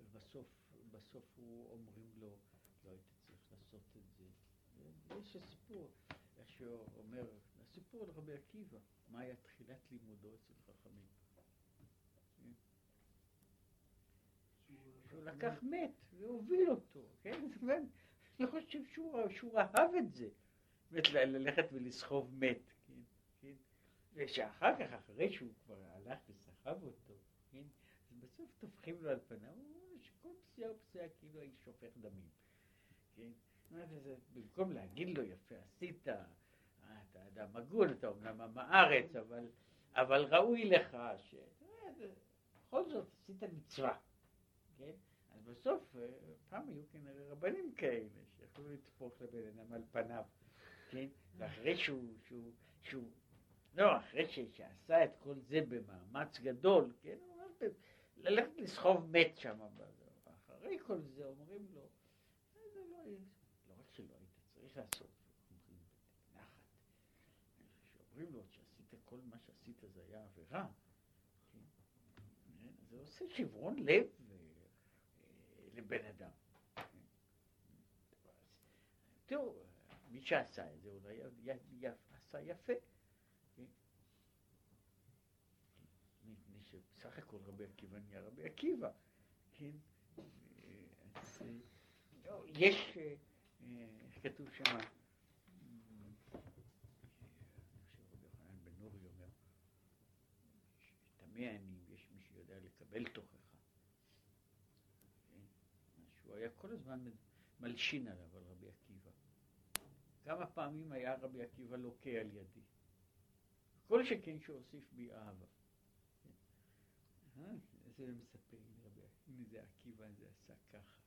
ובסוף בסוף הוא אומרים לו, לא היית צריך לעשות את זה. יש סיפור, איך שהוא אומר, הסיפור על רבי עקיבא, מה היה תחילת לימודו אצל חכמים. שהוא לקח מת והוביל אותו, כן? אני חושב שהוא אהב את זה, באמת ללכת ולסחוב מת, כן? כן? ושאחר כך, אחרי שהוא כבר הלך וסחב אותו, כן? אז בסוף טופחים לו על פניו, הוא אומר שכל פסיעה ופסיעה כאילו האיש שופך דמים, כן? במקום להגיד לו יפה עשית, אתה אדם הגון, אתה אומנם עם הארץ, אבל, אבל ראוי לך ש... בכל זאת עשית מצווה, כן? אז בסוף, פעם היו כנראה רבנים כאלה, שיכולו לטפוח לבן אדם על פניו, כן? ואחרי שהוא, שהוא, שהוא, לא, אחרי שעשה את כל זה במאמץ גדול, כן? הוא אומר, ללכת לסחוב מת שם, אחרי כל זה אומרים לו, זה לא, לא רק שלא היית צריך לעשות, אומרים לו שעשית כל מה שעשית זה היה עבירה, זה עושה שברון לב לבן אדם. תראו, מי שעשה אה, את זה, הוא עשה יפה. כן. מפני שבסך הכל רבי עקיבא נהיה רבי עקיבא, כן? אה, אה, יש, איך כתוב שם? תמה יש מי שיודע לקבל תוכחה. כן? שהוא היה כל הזמן מלשין עליו. כמה פעמים היה רבי עקיבא לוקה על ידי. כל שכן שהוסיף בי אהבה. כן? זה מספר הנה זה עקיבא, זה עשה ככה.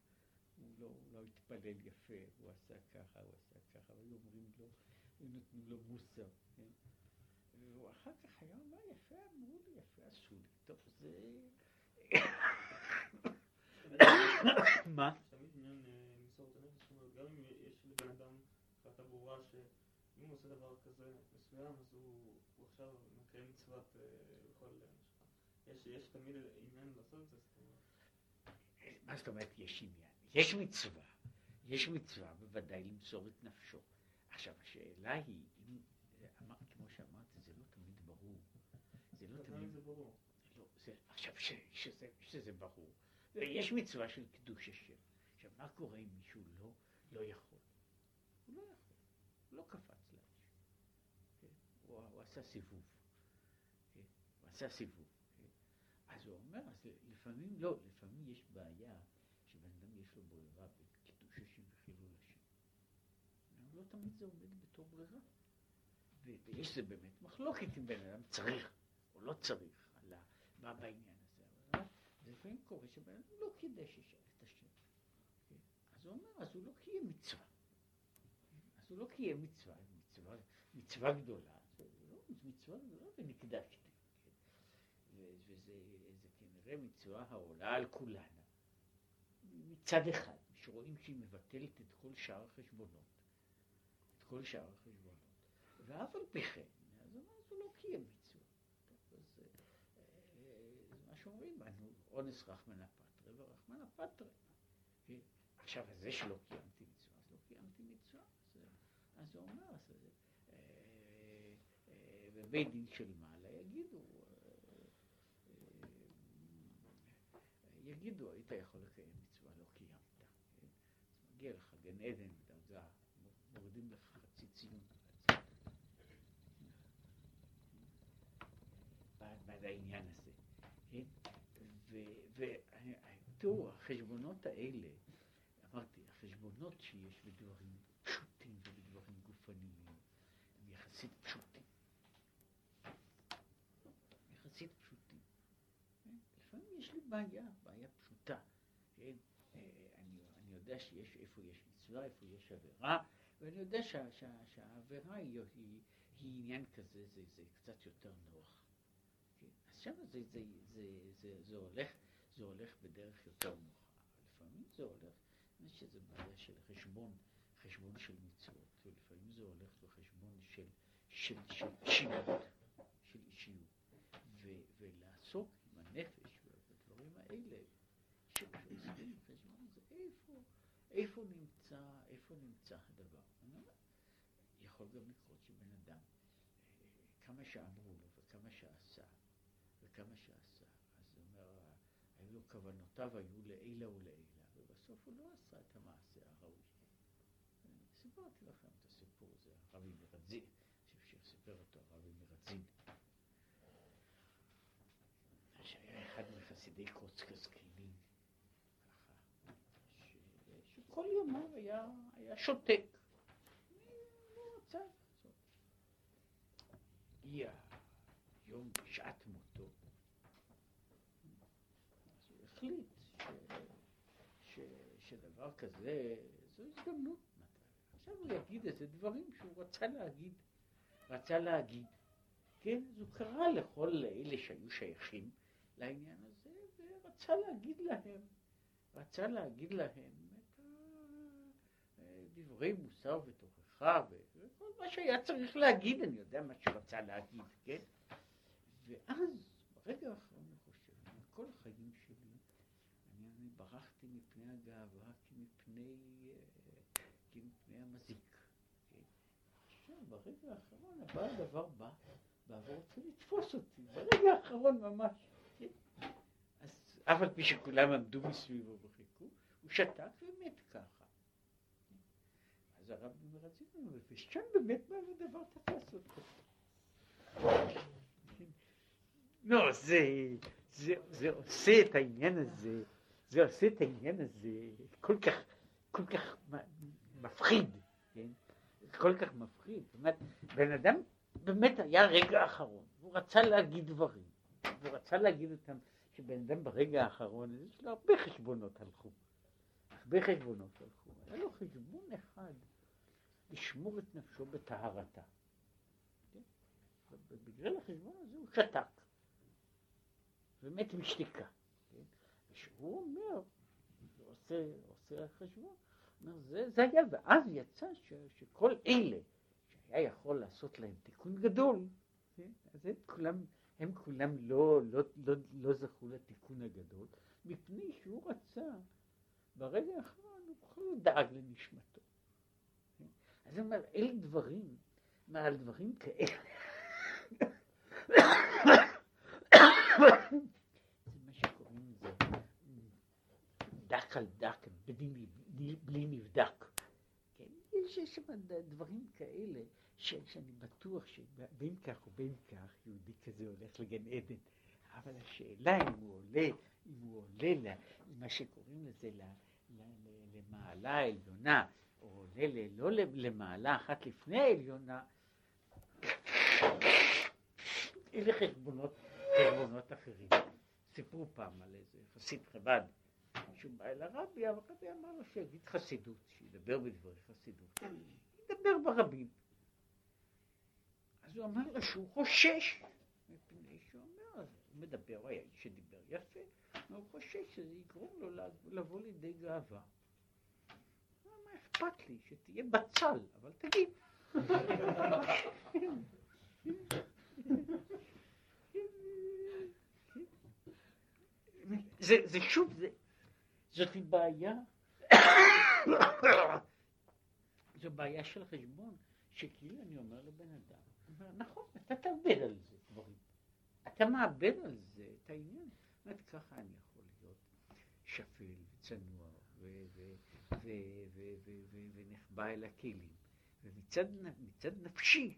הוא לא, הוא לא התפלל יפה, הוא עשה ככה, הוא עשה ככה, והיו אומרים לו, נותנים לו מוסר. כן? והוא אחר כך היה אומר, יפה אמרו לי, יפה עשו לי. טוב, זה... מה? תמיד עניין מסורת הנפש, גם אם יש לבן אדם החלטה ברורה שאם הוא עושה דבר כזה מסוים, אז הוא עכשיו מקיים מצוות בכל יש, יש תמיד עניין לעשות את זה. מה זאת אומרת יש עניין? יש מצווה, יש מצווה בוודאי למסור את נפשו. עכשיו השאלה היא, אם, אמר, כמו שאמרתי, זה לא תמיד ברור. זה לא תמיד... זה ברור. לא, זה, עכשיו ש, שזה, שזה ברור. יש מצווה של קידוש השם. עכשיו מה קורה אם מישהו לא, לא יכול? הוא לא יכול, הוא לא קפץ? הוא, עשה סיבוב. הוא עשה סיבוב. אז הוא אומר, אז לפעמים לא, לפעמים יש בעיה שבן אדם יש לו ברירה בקידוש השם וחילול השם. לא תמיד זה עומד בתור ברירה. ויש זה באמת מחלוקת אם בן אדם צריך או לא צריך, על מה בעניין הזה. אבל לפעמים קורה שבן אדם לא קידש את השם. אז הוא אומר, אז הוא לא קיים מצווה. אז הוא לא קיים מצווה, מצווה, מצווה גדולה. זה לא מצווה גדולה ונקדשתי. וזה כנראה מצווה העולה על כולנה. מצד אחד, שרואים שהיא מבטלת את כל שאר החשבונות, את כל שאר החשבונות, ואף על פי כן, אז הוא לא קיים מצווה. אז מה שאומרים, אונס רחמנא פטרי ורחמנא פטרי. עכשיו, זה שלא קיימתי מצווה, אז לא קיימתי מצווה. אז הוא אומר, בבית דין של מעלה יגידו, יגידו, היית יכול לקיים מצווה, לא קיימת. כן? מגיע לך גן עדן בדרגה, מורידים לך חצי ציון. בעד העניין הזה. כן? ותראו, החשבונות האלה, אמרתי, החשבונות שיש בדברים פשוטים ובדברים גופניים, הם יחסית פשוטים. יחסית פשוטים. לפעמים יש לי בעיה, בעיה פשוטה. כן? אני, אני יודע שיש איפה יש מצווה, איפה יש עבירה, ואני יודע שה, שה, שהעבירה היא, היא, היא עניין כזה, זה, זה קצת יותר נוח. כן? אז שם זה, זה, זה, זה, זה, הולך, זה הולך בדרך יותר נוחה. לפעמים זה הולך, יש איזו בעיה של חשבון, חשבון של מצוות, ולפעמים זה הולך בחשבון של, של, של אישיות, של אישיות. ולעסוק עם הנפש האלה, שעושים חשבון זה איפה, איפה נמצא, איפה נמצא הדבר. יכול גם לקרות שבן אדם, כמה שאמרו לו וכמה שעשה, וכמה שעשה, אז הוא אומר, היו כוונותיו היו לעילה ולעילה, ובסוף הוא לא עשה את המעשה הראוי. סיפרתי לכם את הסיפור הזה, הרבי מרדזין, שסיפר אותו הרבי מרדזין. שהיה מחסידי קוצקה זקנים, ככה, שכל ימיו היה, היה שותק. הגיע יום בשעת מותו, אז הוא החליט ש, ש, שדבר כזה, זו הזדמנות. עכשיו הוא יגיד איזה דברים שהוא רצה להגיד. רצה להגיד. כן, אז הוא קרא לכל אלה שהיו שייכים לעניין הזה, ורצה להגיד להם, רצה להגיד להם את דברי מוסר ותוכחה וכל מה שהיה צריך להגיד, אני יודע מה שהוא רצה להגיד, כן? ואז, ברגע האחרון אני חושב, כל החיים שלי, אני, ברחתי מפני הגאווה כמפני, כמפני המזיק. כן? עכשיו, ברגע האחרון הבא הדבר בא, בא ורוצה לתפוס אותי, ברגע האחרון ממש. אף על פי שכולם עמדו מסביבו וחיכו, הוא שתק ומת ככה. אז הרב רצינו, ושם באמת מה הדבר תפס אותו. לא, זה, זה, זה עושה את העניין הזה, זה עושה את העניין הזה כל כך, כל כך מפחיד, כן? כל כך מפחיד. זאת אומרת, בן אדם באמת היה רגע אחרון, הוא רצה להגיד דברים, הוא רצה להגיד אותם, שבן אדם ברגע האחרון, יש לו הרבה חשבונות הלכו, הרבה חשבונות הלכו, היה לו חשבון אחד, לשמור את נפשו בטהרתה. כן? בגלל החשבון הזה הוא שתק, ומת משתיקה. כן? ושהוא אומר, עושה, עושה חשבון, אומר, זה, זה היה, ואז יצא ש, שכל אלה שהיה יכול לעשות להם תיקון גדול, כן? אז הם כולם, הם כולם לא, לא, לא, לא זכו לתיקון הגדול, מפני שהוא רצה, ברגע האחרון הוא בכל זאת דאג לנשמתו. אז הוא אומר, אלה דברים, מעל דברים כאלה. זה מה שקוראים לזה דק על דק, בלי, בלי נבדק. כן? יש שם דברים כאלה שאני בטוח שבין כך ובין כך יהודי כזה הולך לגן עדן. אבל השאלה אם הוא עולה, אם הוא עולה למה שקוראים לזה למעלה העליונה, או עולה לא למעלה אחת לפני העליונה, אלה חשבונות, חשבונות אחרים. סיפרו פעם על איזה חסיד חב"ד, שהוא בא אל הרבי, הרבי אמר לו שיגיד חסידות, שידבר בדברי חסידות. ידבר ברבים. אז הוא אמר לו שהוא חושש, מפני שהוא אומר, הוא מדבר, הוא היה איש שדיבר יפה, הוא חושש שזה יגרום לו לבוא לידי גאווה. מה אכפת לי, שתהיה בצל, אבל תגיד. זה, זה שוב, זה, זאת בעיה, זו בעיה של חשבון, שכאילו אני אומר לבן אדם, נכון, אתה תאבד על זה דברים, אתה מאבד על זה את העניין, זאת אומרת, ככה אני יכול להיות שפל וצנוע ונחבא אל הכלים, ומצד נפשי,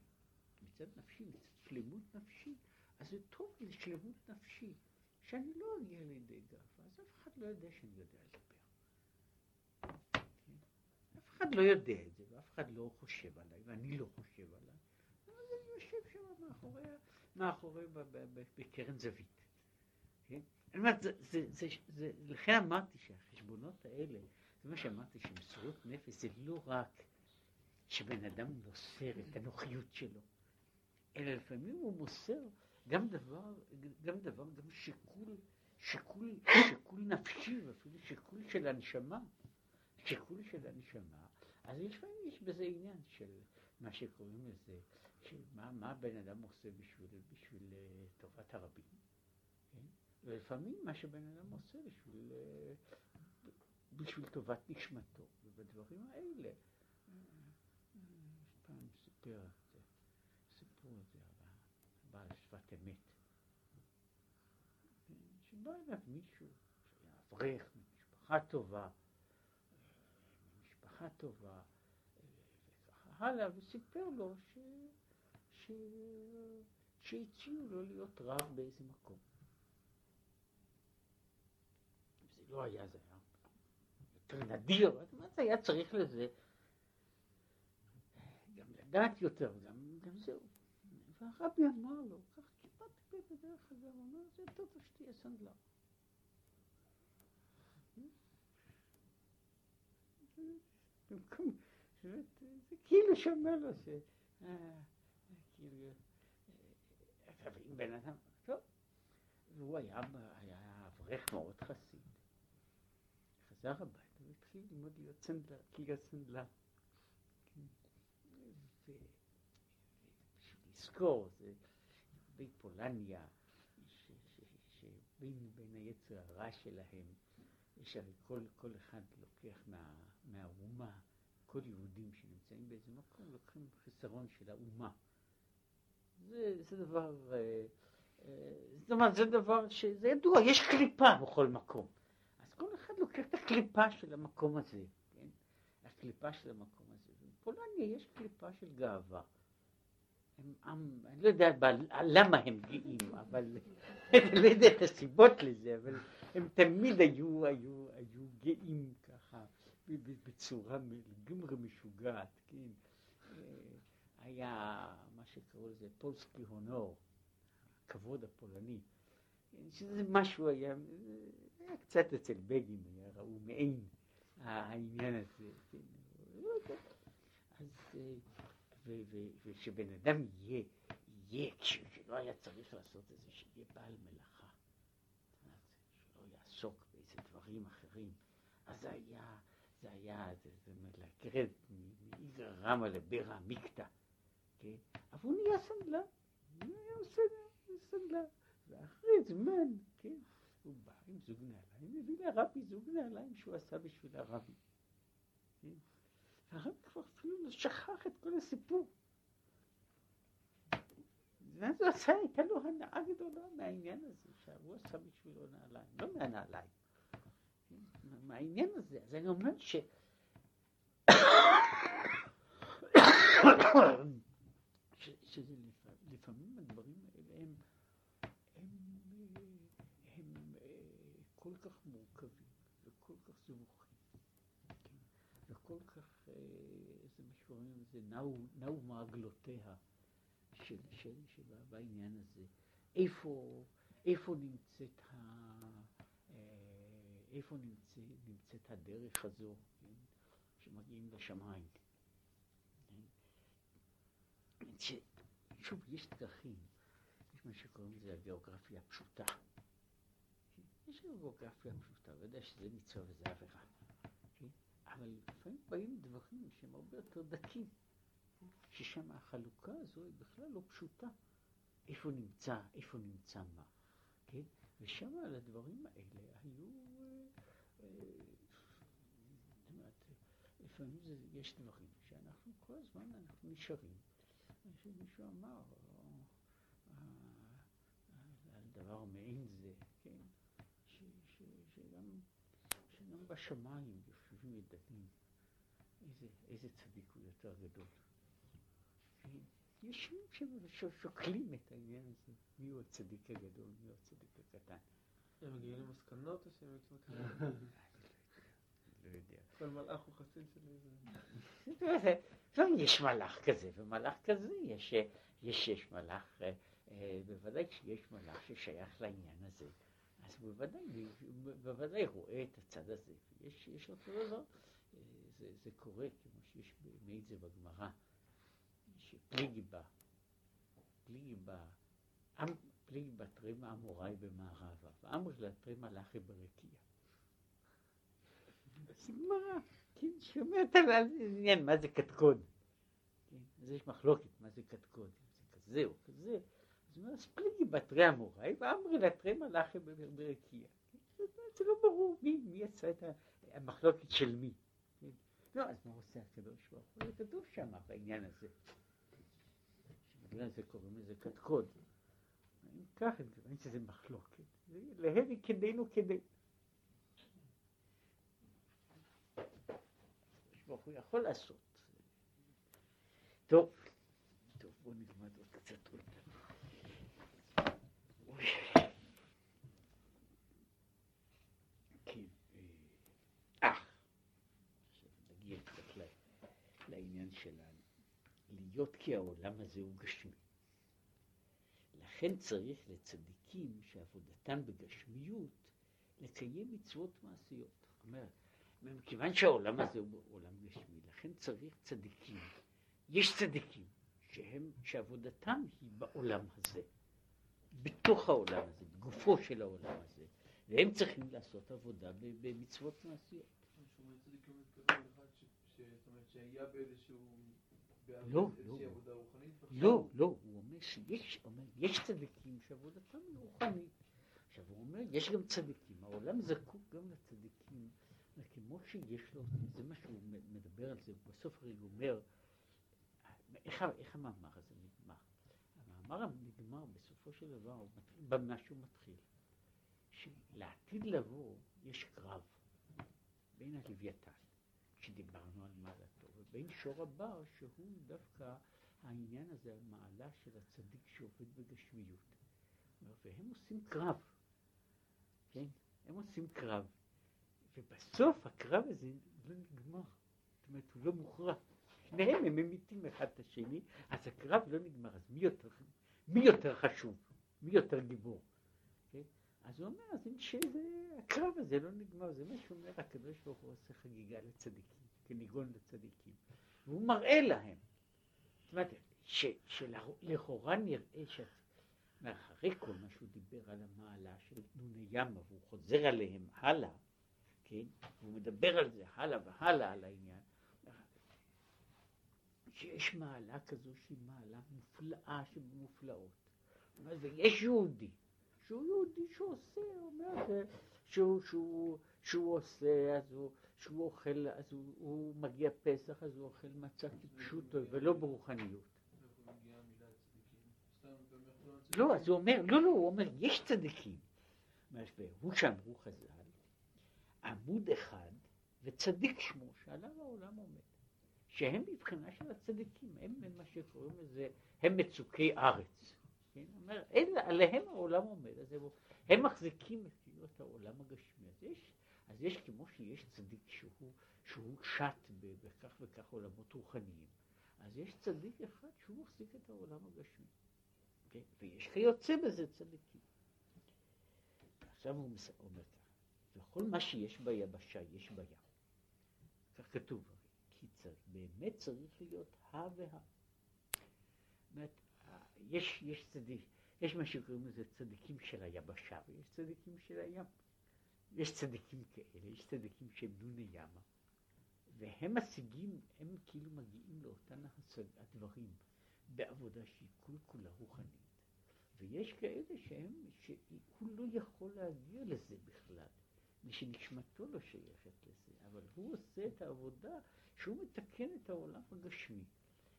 מצד נפשי, מצד שלמות נפשי, אז זה טוב לשלמות נפשי, שאני לא אגיע לידי גאווה, אז אף אחד לא יודע שאני יודע לדבר. אף אחד לא יודע את זה, ואף אחד לא חושב עליי, ואני לא חושב עליי. אז אני יושב שם מאחורי, מאחורי בקרן זווית. כן? אני אומרת, זה, זה, זה, זה, לכן אמרתי שהחשבונות האלה, זה מה שאמרתי, שמסירות נפש זה לא רק שבן אדם מוסר את הנוחיות שלו, אלא לפעמים הוא מוסר גם דבר, גם דבר, גם שיקול, שיקול, שיקול נפשי, ואפילו שיקול של הנשמה, שיקול של הנשמה, אז לפעמים יש בזה עניין של מה שקוראים לזה, של מה, מה בן אדם עושה בשביל, בשביל uh, טובת הרבים, כן? ולפעמים מה שבן אדם עושה בשביל, uh, בשביל טובת נשמתו, ובדברים האלה, uh, פעם סיפר בעל שפת אמת. שבא אליו מישהו שהיה אברך ממשפחה טובה, ממשפחה טובה, וככה הלאה, וסיפר לו ש... ש... שהציעו לו להיות רב באיזה מקום. זה לא היה, זה היה יותר נדיר, זאת היה צריך לזה גם לדעת יותר, גם, גם זהו. והרבי אמר לו, קח כיפת, בדרך אגב, הוא אומר, זה טוב שתהיה סנדלר. זה כאילו שאומר לו ש... כאילו, אם בן אדם, טוב, והוא היה אברך מאוד חסיד. חזר הביתה והתחיל ללמוד להיות סנדלר, להיות סנדלר. לזכור, זה יהודי פולניה, שבין בין היצר הרע שלהם, יש הרי כל, כל אחד לוקח מה, מהאומה, כל יהודים שנמצאים באיזה מקום לוקחים חיסרון של האומה. זה, זה דבר, אה, אה, זאת אומרת, זה דבר שזה ידוע, יש קליפה בכל מקום. אז כל אחד לוקח את הקליפה של המקום הזה, כן? הקליפה של המקום הזה. בפולניה יש קליפה של גאווה. הם עם, אני לא יודע למה הם גאים, אבל אני לא יודע את הסיבות לזה, אבל הם תמיד היו, היו, היו גאים ככה, בצורה לגמרי משוגעת, כן. היה מה שקראו לזה פולסקי הונור, הכבוד הפולני, שזה משהו היה, היה קצת אצל בגין, היה ראו מעין העניין הזה, כן. אז אה, ושבן אדם יהיה, יהיה, כשלא היה צריך לעשות את זה, שיהיה בעל מלאכה, שלא יעסוק באיזה דברים אחרים, אז זה היה, זה היה, זה, זה מלגרד מאיגרא רמא לבירא עמיקתא, כן? אבל הוא נהיה סנדלר, הוא נהיה סנדלר, סנדלר, ואחרי זמן, כן, הוא בא עם זוג נעליים, מביא לרבי זוג נעליים שהוא עשה בשביל הרבי. כן? הרב כבר אפילו שכח את כל הסיפור. ואז הוא עשה, הייתה לו הנאה גדולה מהעניין הזה, שהוא עשה בשבילו נעליים, לא מהנעליים, מהעניין הזה. אז אני אומר ש... שזה לפעמים הדברים האלה הם, הם, הם, הם כל כך מורכבים וכל כך זבוכים וכל כך איזה משוררים, זה נעו, נעו מעגלותיה של, של, של בעניין הזה. איפה, איפה נמצאת ה... אה, איפה נמצא, נמצאת הדרך הזו, כן, שמגיעים לשמיים. כן? ש... שוב, יש דרכים, יש מה שקוראים לזה הגיאוגרפיה הפשוטה. יש גיאוגרפיה פשוטה, ודאי שזה מצווה וזה עבירה. אבל לפעמים באים דברים שהם הרבה יותר דקים, ששם החלוקה הזו היא בכלל לא פשוטה. איפה נמצא, איפה נמצא מה, כן? ושם על הדברים האלה היו, אה, אה, לפעמים זה, יש דברים שאנחנו כל הזמן אנחנו נשארים. שמישהו אמר אה, על דבר מעין זה, כן? ש, ש, שגם, שגם בשמיים יושבים ודנים איזה, איזה צדיק הוא יותר גדול. יש ששוקלים את העניין הזה, מי הוא הצדיק הגדול, מי הוא הצדיק הקטן. הם מגיעים למסקנות או שהם מתמקדים? לא יודע. כל מלאך הוא חסיד של איזה... לפעמים יש מלאך כזה ומלאך כזה, יש, יש, יש מלאך, אה, בוודאי כשיש מלאך ששייך לעניין הזה, אז בוודאי, בוודאי רואה את הצד הזה, יש, יש אותו דבר. זה, זה קורה, כמו שיש מעיד זה בגמרא, שפליגי בא, פליגי בא, פליגי בא תרימה אמוראי במערבה, ואמר לה תרימה לחי ברקיע. גמרא, כן, שאומרת על העניין, מה זה קדקוד? כן, אז יש מחלוקת, מה זה קדקוד? זה כזה או כזה. אז הוא אומר, אז פליגי בא תרי אמוראי, ואמר לה תרימה לחי ברקיע. זה לא ברור מי, יצא את המחלוקת של מי. לא, אז מה עושה הקדוש ברוך הוא? זה כתוב שם בעניין הזה. בגלל זה קוראים לזה קדקוד. אם ככה, מכיוון שזה מחלוקת, להבי כדינו כדי. ברוך הוא יכול לעשות. טוב, טוב, בואו נלמד עוד קצת עוד. שלנו, להיות כי העולם הזה הוא גשמי. לכן צריך לצדיקים שעבודתם בגשמיות לקיים מצוות מעשיות. זאת אומרת, מכיוון שהעולם הזה הוא עולם גשמי, לכן צריך צדיקים. יש צדיקים שהם, שעבודתם היא בעולם הזה, בתוך העולם הזה, בגופו של העולם הזה, והם צריכים לעשות עבודה במצוות מעשיות. לא, לא, לא, לא, הוא אומר שיש, אומר, יש צדיקים שעבודתם היא רוחנית. עכשיו הוא אומר, יש גם צדיקים, העולם זקוק גם לצדיקים, כמו שיש לו, זה מה שהוא מדבר על זה, בסוף הרי הוא אומר, איך, איך המאמר הזה נגמר? המאמר נגמר, בסופו של דבר, במה שהוא מתחיל. שלעתיד לבוא יש קרב בין הלוויתן, שדיברנו על מעלתו, ובין שור הבר, שהוא דווקא העניין הזה, המעלה של הצדיק שעובד בגשמיות. והם עושים קרב, כן? הם עושים קרב. ובסוף הקרב הזה לא נגמר. זאת אומרת, הוא לא מוכרע. שניהם הם ממיתים אחד את השני, אז הקרב לא נגמר. אז מי יותר, מי יותר חשוב? מי יותר גיבור? כן? אז הוא אומר, אז אם שזה, הקרב הזה לא נגמר, זה מה שאומר הקדוש ברוך הוא עושה חגיגה לצדיקים, כניגון לצדיקים. והוא מראה להם. זאת אומרת, שלכאורה נראה ש... מאחרי כל מה שהוא דיבר על המעלה של נוני ימה, והוא חוזר עליהם הלאה, כן? והוא מדבר על זה הלאה והלאה על העניין, שיש מעלה כזו שהיא מעלה מופלאה שבמופלאות. ויש יהודי, שהוא יהודי שעושה, אומר שהוא, שהוא, שהוא עושה, אז הוא, שהוא אוכל, אז הוא, הוא מגיע פסח, אז הוא אוכל מצה כפשוטו ולא ברוחניות. לא, אז הוא אומר, לא, לא, הוא אומר, יש צדיקים. והוא שאמרו חז"ל, עמוד אחד וצדיק שמו שעליו העולם עומד. שהם מבחינה של הצדיקים, הם מה שקוראים לזה, הם מצוקי ארץ. כן? אומר, אלה, עליהם העולם עומד, אז הם, הם מחזיקים את העולם הגשמי. אז יש, אז יש כמו שיש צדיק שהוא, שהוא שט בכך וכך עולמות רוחניים, אז יש צדיק אחד שהוא מחזיק את העולם הגשמי. כן? ויש כיוצא בזה צדיקים. עכשיו הוא אומר וכל מה שיש ביבשה יש בים. כך כתוב, כי צריך, באמת צריך להיות ה וה. אומרת, יש, יש צדיק, יש מה שקוראים לזה צדיקים של היבשה ויש צדיקים של הים. יש צדיקים כאלה, יש צדיקים שהם נוני ימה, והם משיגים, הם כאילו מגיעים לאותן הדברים בעבודה שהיא כל כולה רוחנית. ויש כאלה שהם, שהוא לא יכול להגיע לזה בכלל, ושנשמתו לא שייכת לזה, אבל הוא עושה את העבודה שהוא מתקן את העולם הגשמי.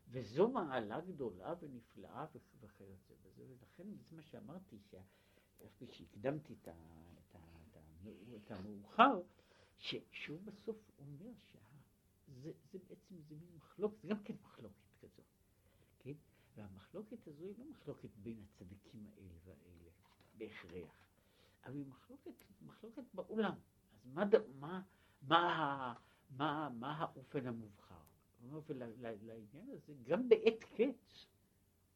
וזו מעלה גדולה ונפלאה וכיוצא בזה, ולכן זה מה שאמרתי, שהקדמתי את, את, את, את המאוחר, שהוא בסוף אומר שזה זה בעצם, זה מין מחלוקת, זה גם כן מחלוקת כזאת, כן? והמחלוקת הזו היא לא מחלוקת בין הצדיקים האלה והאלה, בהכרח, אבל היא מחלוקת, מחלוקת בעולם. אז מה, מה, מה, מה, מה האופן המובחר? ולעניין הזה, גם בעת קץ,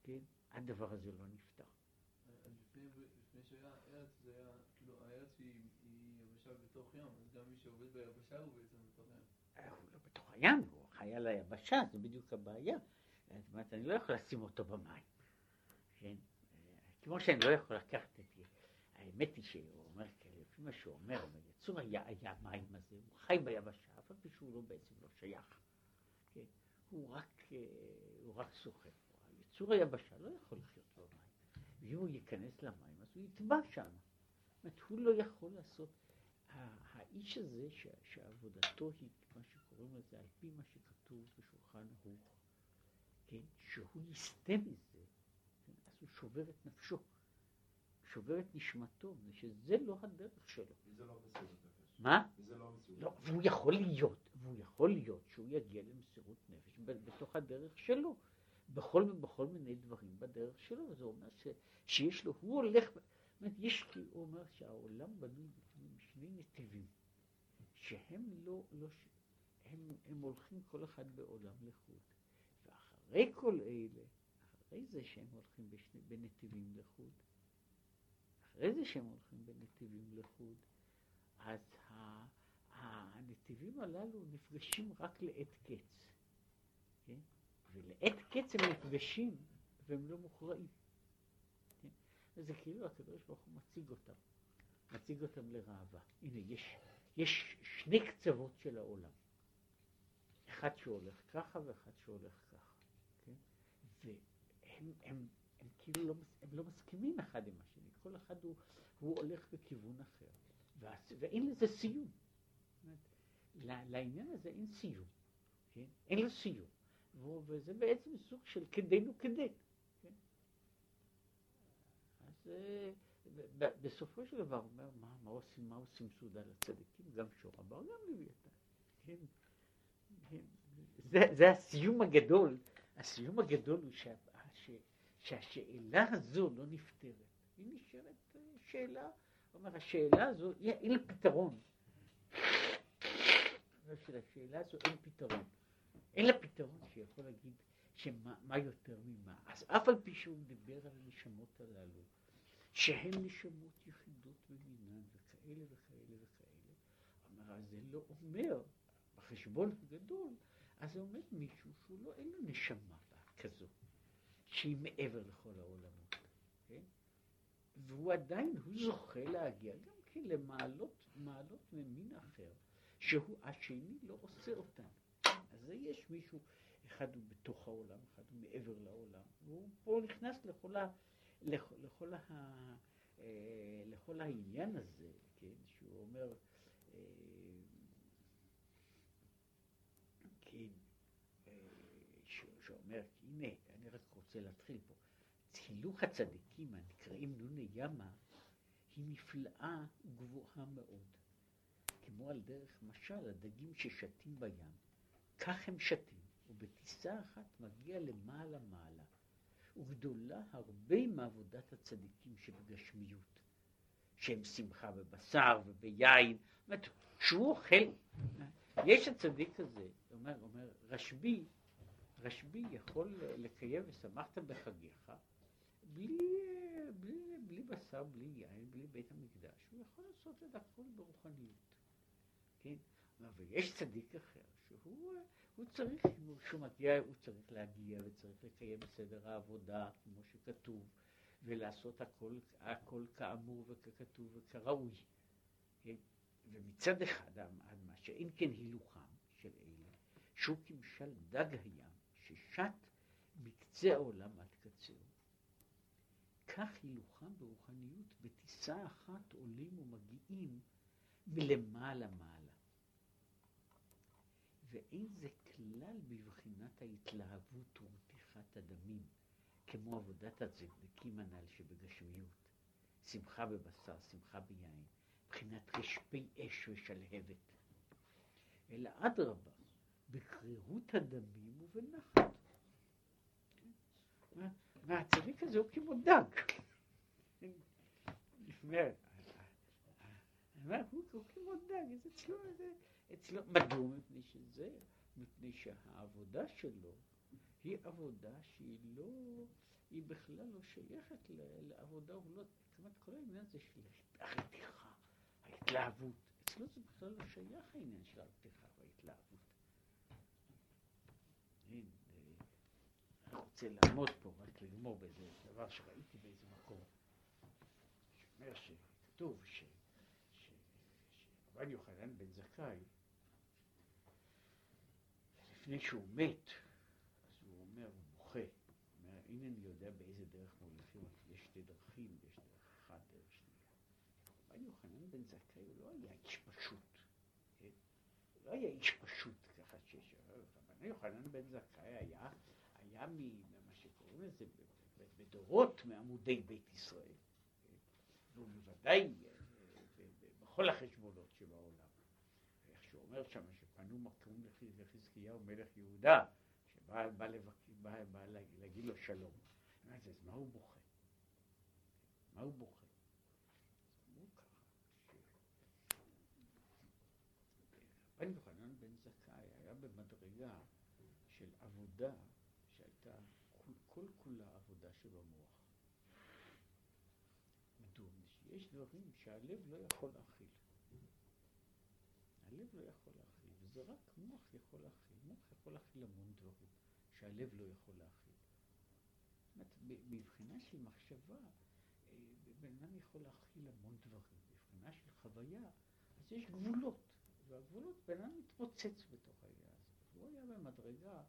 כן, הדבר הזה לא נפתר. לפני שהיה ארץ, זה היה, כאילו, הארץ היא יבשה בתוך ים, אז גם מי שעובד ביבשה הוא בעצם בתוך ים. אה, הוא לא בתוך הים, הוא חי על היבשה, זה בדיוק הבעיה. זאת אומרת, אני לא יכול לשים אותו במים, כן? כמו שאני לא יכול לקחת את. האמת היא שהוא אומר, לפי מה שהוא אומר, יצור היה, היה מים הזה, הוא חי ביבשה, אף על פי שהוא לא בעצם לא שייך. כן? הוא רק, אה, הוא רק סוחר. יצור היבשה לא יכול לחיות במים. ואם הוא ייכנס למים, אז הוא יטבע שם. זאת אומרת, הוא לא יכול לעשות... האיש הזה שעבודתו היא מה שקוראים לזה, על פי מה שכתוב בשולחן ערוך, כן, שהוא יסטה מזה, כן, אז הוא שובר את נפשו, שובר את נשמתו, שזה לא הדרך שלו. וזה לא מסירות נפש. מה? וזה לא מסירות לא, והוא יכול להיות, והוא יכול להיות שהוא יגיע למסירות נפש בתוך הדרך שלו, בכל, בכל מיני דברים בדרך שלו, זה אומר ש, שיש לו, הוא הולך, זאת אומרת, יש, הוא אומר שהעולם בנוי משני נתיבים, שהם לא, לא, הם, הם הולכים כל אחד בעולם לחוד. אחרי כל אלה, אחרי זה שהם הולכים בשני, בנתיבים לחוד, אחרי זה שהם הולכים בנתיבים לחוד, אז הנתיבים הללו נפגשים רק לעת קץ, כן? ולעת קץ הם נפגשים והם לא מוכרעים. כן? וזה כאילו הקדוש ברוך הוא מציג אותם, מציג אותם לראווה. הנה, יש, יש שני קצוות של העולם. אחד שהולך ככה ואחד שהולך ככה. והם הם, הם כאילו לא, הם לא מסכימים אחד עם השני, כל אחד הוא, הוא הולך בכיוון אחר, ואין לזה סיום. לעניין הזה אין סיום, כן? אין לו סיום, וזה בעצם סוג של כדנו כדי. כן? אה, ב- ב- בסופו של דבר, אומר, מה, מה עושים, מה עושים סעודה לצדיקים? גם שור הבר, גם לוויתן. כן, כן. זה, זה הסיום הגדול. הסיום הגדול הוא שה, שהשאלה הזו לא נפתרת. היא נשארת אה, שאלה, אומר, השאלה הזו, אין לה פתרון. לא של השאלה הזו אין פתרון. אין לה פתרון שיכול להגיד שמה מה יותר ממה. אז אף על פי שהוא דיבר על הנשמות הללו, שהן נשמות יחידות במינן וכאלה וכאלה וכאלה, אמר, אז זה לא אומר, בחשבון הגדול, אז זה אומר מישהו שהוא לא, אין לו נשמה כזו, שהיא מעבר לכל העולמות, כן? והוא עדיין, הוא זוכה להגיע גם כן למעלות, מעלות ממין אחר, שהוא השני לא עושה אותן. אז זה יש מישהו, אחד הוא בתוך העולם, אחד הוא מעבר לעולם, והוא פה נכנס לכל, ה, לכל, לכל, ה, אה, לכל העניין הזה, כן, שהוא אומר, אה, כן, אה, אני רק רוצה להתחיל פה, הילוך הצדיקים הנקראים נוני ימה, היא נפלאה וגבוהה מאוד. כמו על דרך משל הדגים ששתים בים, כך הם שתים, ובטיסה אחת מגיע למעלה מעלה, וגדולה הרבה מעבודת הצדיקים שבגשמיות, שהם שמחה בבשר וביין, זאת אומרת, שהוא אוכל, יש הצדיק הזה, אומר, אומר, רשב"י, רשב"י יכול לקיים ושמחת בחגיך, בלי, בלי, בלי בשר, בלי יין, בלי בית המקדש, הוא יכול לעשות את הכל ברוחניות. כן? ויש צדיק אחר שהוא הוא צריך, כשהוא מגיע, הוא צריך להגיע וצריך לקיים סדר העבודה כמו שכתוב ולעשות הכל, הכל כאמור וככתוב וכראוי. כן? ומצד אחד, מה שאין כן הילוכם של אלה, שהוא כמשל דג הים ששט מקצה העולם עד קצהו. כך הילוכם ברוחניות בטיסה אחת עולים ומגיעים מלמעלה מעלה. ואין זה כלל בבחינת ההתלהבות ומתיחת הדמים, כמו עבודת הצדיקים הנ"ל שבגשמיות, שמחה בבשר, שמחה ביין, מבחינת רשפי אש ושלהבת. אלא אדרבה, בקרירות הדמים ובנחת. והצדיק הזה הוא כמו דג. הוא כמו דג, זה אצלו, אצלו, מדוע? מפני שזה, מפני שהעבודה שלו היא עבודה שהיא לא, היא בכלל לא שייכת לעבודה, הוא לא, כמעט כל העניין הזה של הרתיחה, ההתלהבות, אצלו זה בכלל לא שייך העניין של הרתיחה. אני רוצה לעמוד פה, רק לגמור באיזה דבר שראיתי באיזה מקום, שאומר שכתוב ש... רבן יוחנן בן זכאי, לפני שהוא מת, אז הוא אומר, הוא בוכה, אומר, הנה אני יודע באיזה דרך מוליכים אותי, יש שתי דרכים, יש דרך אחת, דרך שנייה. רבן יוחנן בן זכאי הוא לא היה איש פשוט, כן? הוא לא היה איש פשוט רבן יוחנן בן זכאי היה, היה ממה שקוראים לזה בדורות מעמודי בית ישראל? והוא בוודאי בכל החשבונות שבעולם. איך שהוא אומר שם, שפנו מקום לחזקיהו מלך יהודה, שבא בא לבק... בא, בא להגיד לו שלום. אז מה הוא בוכה? מה הוא בוכה? הוא ככה, רבן יוחנן בן זכאי היה במדרגה של עבודה שהייתה כל, כל כולה עבודה שבמוח. מדוע? יש דברים שהלב לא יכול להכיל. הלב לא יכול להכיל, וזה רק מוח יכול להכיל. מוח יכול להכיל המון דברים שהלב לא יכול להכיל. זאת אומרת, מבחינה של מחשבה, בן אדם יכול להכיל המון דברים. מבחינה של חוויה, אז יש גבולות, והגבולות, בן אדם מתפוצץ בתוך העניין. הוא היה במדרגה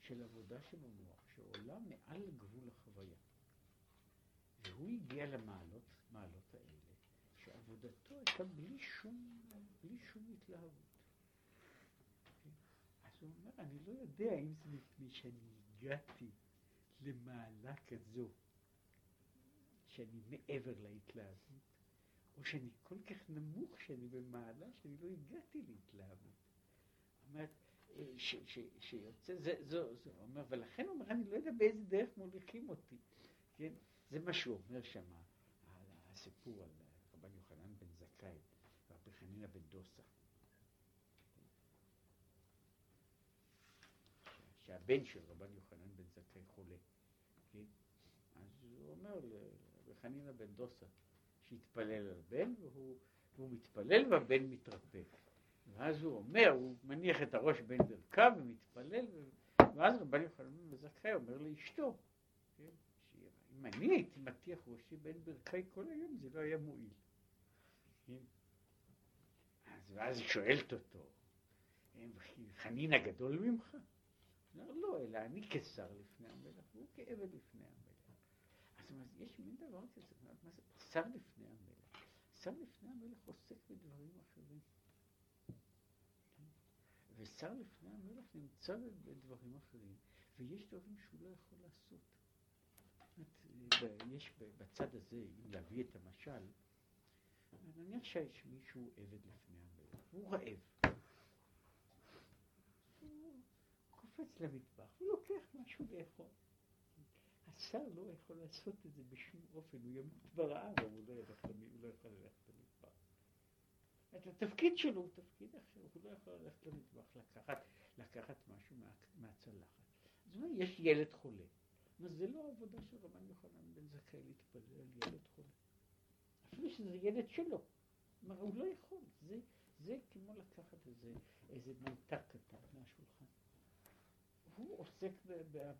של עבודה שבמוח, שעולה מעל גבול החוויה. והוא הגיע למעלות, מעלות האלה, שעבודתו הייתה בלי שום, בלי שום התלהבות. אז הוא אומר, אני לא יודע אם זה מפני שאני הגעתי למעלה כזו, שאני מעבר להתלהבות, או שאני כל כך נמוך שאני במעלה שאני לא הגעתי להתלהבות. אומרת, ש, ש, שיוצא, זה, זו, זו, אומר, ולכן הוא אומר, אני לא יודע באיזה דרך מוליכים אותי, כן? זה מה שהוא אומר שם, הסיפור על רבן יוחנן בן זכאי, רבי חנינא בן דוסה. שהבן של רבן יוחנן בן זכאי חולה, כן? אז הוא אומר לרבי חנינא בן דוסה שיתפלל על בן, והוא, והוא מתפלל והבן מתרפא. ואז הוא אומר, הוא מניח את הראש בין ברכיו ומתפלל, ואז רבן יוחנן בן זכאי אומר לאשתו, כן? אם אני הייתי מטיח ראשי בין ברכי כל היום, זה לא היה מועיל. כן? אז ואז היא שואלת אותו, חנין הגדול ממך? הוא אומר, לא, אלא אני כשר לפני המלך, והוא כעבד לפני המלך. אז יש מין דבר כזה, מה זה שר לפני המלך? שר לפני המלך עוסק בדברים אחרים. ושר לפני המלך נמצא בדברים אחרים, ויש דברים שהוא לא יכול לעשות. יש בצד הזה, אם להביא את המשל, נניח שיש מישהו עבד לפני המלך, הוא רעב. הוא קופץ למטבח, הוא לוקח משהו לאכול. השר לא יכול לעשות את זה בשום אופן, הוא ימות ברעב, הוא לא, לא יכול ללכת למטבח. את התפקיד שלו הוא תפקיד אחר, הוא לא יכול ללכת למטבח לקחת, לקחת משהו מה, מהצלחת. זאת אומרת, יש ילד חולה. אבל זה לא עבודה של רבן יוחנן בן זכאי להתפלל על ילד חולה. אפילו שזה ילד שלו. כלומר, הוא לא יכול. זה, זה כמו לקחת איזה, איזה ממתק קטן מהשולחן. הוא עוסק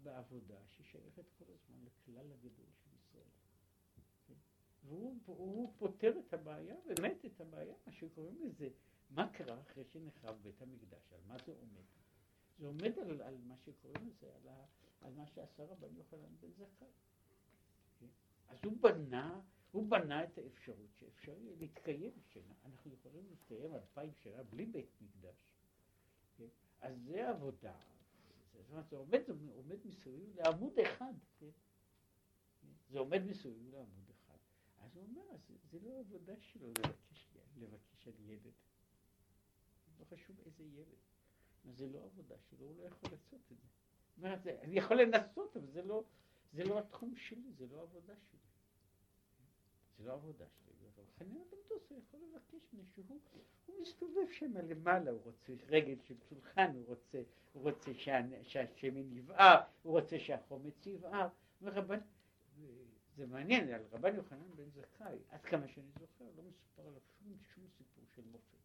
בעבודה ששייכת כל הזמן לכלל הגדול של ישראל. כן? והוא פותר את הבעיה, באמת את הבעיה, מה שקוראים לזה, מה קרה אחרי שנחרב בית המקדש, על מה זה עומד? זה עומד על, על מה שקוראים לזה, על, ה, על מה שעשה רבן יוחנן בן זכאי. אז הוא בנה, הוא בנה את האפשרות שאפשר יהיה להתקיים שנה. אנחנו יכולים להתקיים אלפיים שנה בלי בית מקדש. כן? אז זה עבודה. זאת אומרת, זה עומד, עומד מסביב לעמוד אחד. כן? זה עומד מסביב לעמוד. אז הוא אומר, זה, זה לא עבודה שלו לבקש, לבקש על ילד. לא חשוב איזה ילד. זה לא עבודה שלו, הוא לא יכול לעשות את זה. אומרת, אני יכול לנסות, אבל זה לא, זה לא התחום שלי, זה לא עבודה שלי. זה לא עבודה שלי. בן דוסו יכול לבקש מישהו, הוא מסתובב שם למעלה, הוא רוצה רגל של שולחן, הוא רוצה, הוא רוצה שהשמן יבער, הוא רוצה שהחומץ יבער. ורבן, זה מעניין, על רבן יוחנן בן זכאי, עד כמה שאני זוכר, לא מסופר עליו שום, שום סיפור של מופת.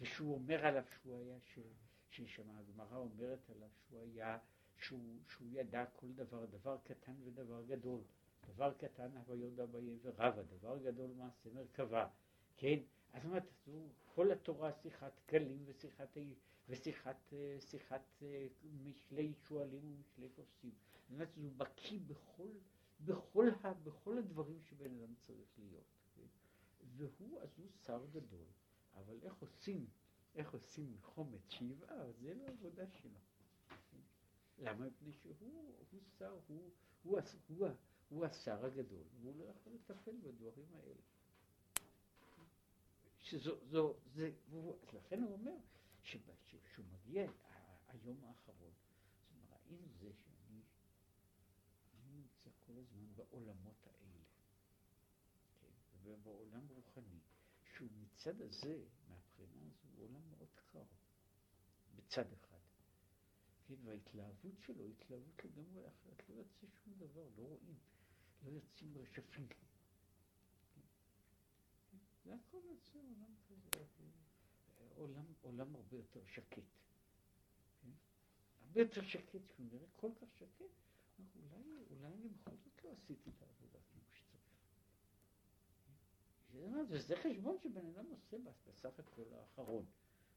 ושהוא אומר עליו שהוא היה, ש... ששם הגמרא אומרת עליו שהוא היה, שהוא, שהוא ידע כל דבר, דבר קטן ודבר גדול. דבר קטן אבל יודע ביה ורבה, דבר גדול מעשה מרכבה, כן? אז אומרת, כל התורה שיחת כלים ושיחת, ושיחת שיחת משלי שועלים ומשלי כובסים. זאת אומרת, הוא בקיא בכל, בכל, ה, בכל הדברים שבן אדם צריך להיות. כן? והוא, אז הוא שר גדול. אבל איך עושים, איך עושים חומץ שיבער, זה לא עבודה שלו. למה? מפני שהוא הוא שר, הוא, הוא, הוא, הוא השר הגדול, והוא לא יכול לטפל בדברים האלה. שזו, זו, זה, והוא, לכן הוא אומר, שכשהוא מגיע היום האחרון, זאת אומרת, האם זה שאני נמצא כל הזמן בעולמות האלה, כן, ובעולם רוחני, שהוא מצד הזה, מהבחינה הזו, הוא עולם מאוד קר, בצד אחד. כן, וההתלהבות שלו היא התלהבות לגמרי אחרת, לא יוצא שום דבר, לא רואים, לא יוצאים רשפים. כן. זה הכל יוצא עולם כזה, עולם, עולם הרבה יותר שקט. כן? הרבה יותר שקט, שהוא נראה כל כך שקט, אולי, אולי אני בכל זאת לא עשיתי את העבודה כמו שצריך. וזה חשבון שבן אדם עושה בסך הכל האחרון,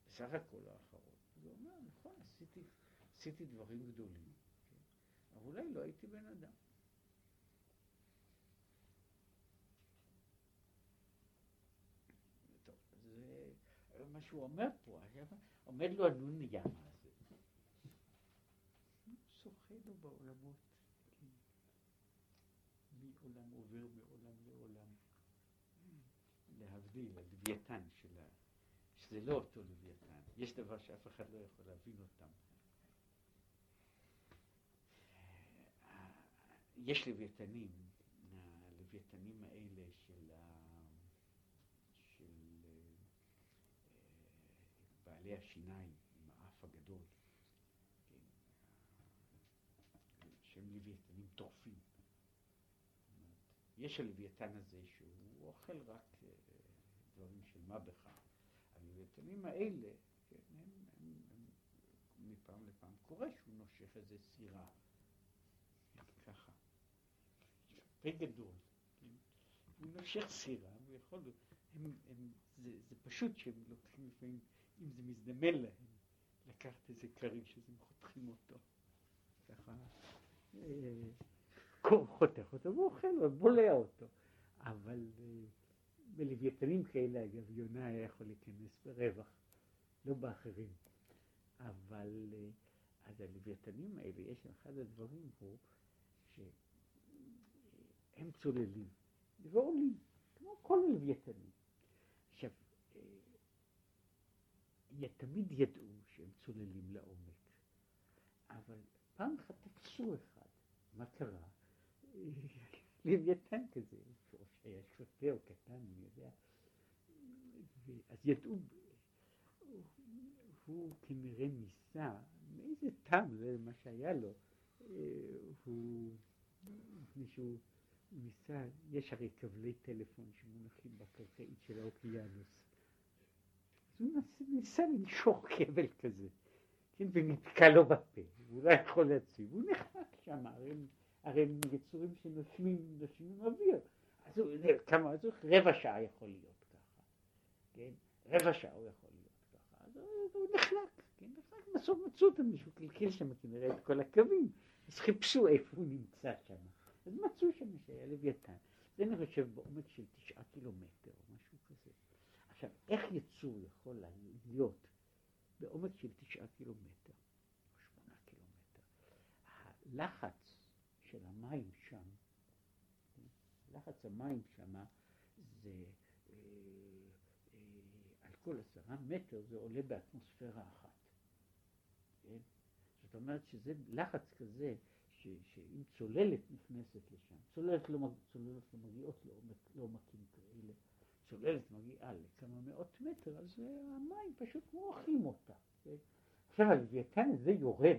בסך הכל האחרון. הוא אומר, נכון, עשיתי, עשיתי דברים גדולים, כן? אבל אולי לא הייתי בן אדם. טוב, זה מה שהוא אומר פה, עומד לו הנון ימה הזה. הוא שוחה כאילו בעולמות, כן, מעולם עובר מעולם לעולם, להבדיל, הלוויתן של ה... שזה לא אותו לוויתן, יש דבר שאף אחד לא יכול להבין אותם. יש לוויתנים, הלוויתנים האלה של, ה... של אה, בעלי השיניים עם האף הגדול, כן, שהם לוויתנים טורפים. יש הלוויתן הזה שהוא אוכל רק אה, דברים של מה בכך. הלוויתנים האלה, כן, הם, הם, הם, מפעם לפעם קורה שהוא נושך איזה סירה, ככה, פה גדול, כן? הוא נושך סירה, הוא יכול, הם, הם, זה, זה פשוט שהם לוקחים לפעמים, אם זה מזדמן להם, לקחת איזה כריש, אז הם חותכים אותו, ככה, אה, חותך אותו והוא אוכל, בולע אותו, אבל אה, בלוויתנים כאלה, אגב, יונה היה יכול להיכנס ברווח, לא באחרים. אבל אה, אז הלוויתנים האלה, יש אחד הדברים הוא שהם צוללים ועולים, כמו כל הלוויתנים. עכשיו, אה, תמיד ידעו שהם צוללים לעומק, אבל פעם אחת תפסו אחד, מה קרה? לוויתן כזה, שהיה שוטה או קטן, אני יודע, אז ידעו, הוא כנראה ניסה, מאיזה טעם זה מה שהיה לו, הוא, מפני שהוא ניסה, יש הרי כבלי טלפון שמונחים בקרקעית של האוקיינוס, ניסה, לנשוך כבל כזה, כן, ונתקע לו בפה, הוא לא יכול להציב, הוא נחנק שם, הרי הם יצורים שנושמים, נושמים אוויר. אז הוא, כמה, אז הוא רבע שעה יכול להיות ככה, כן? רבע שעה הוא יכול להיות ככה. אז הוא נחלק, כן? נחלק, בסוף מצאו אותו מישהו קלקל שם כנראה את כל הקווים. אז חיפשו איפה הוא נמצא שם. אז מצאו שם שהיה לוויתן. זה אני חושב בעומק של תשעה קילומטר. עכשיו, איך יצור יכול להיות בעומק של תשעה קילומטר או שמונה קילומטר? הלחץ של המים שם, לחץ המים שם זה אה, אה, על כל עשרה מטר זה עולה באטמוספירה אחת. כן? זאת אומרת שזה לחץ כזה ש, שאם צוללת נכנסת לשם, צוללת לא, צוללת לא מגיעות לעומקים כאלה, צוללת מגיעה לכמה מאות מטר, אז המים פשוט מורחים אותה. כן? עכשיו הלוויתן הזה יורד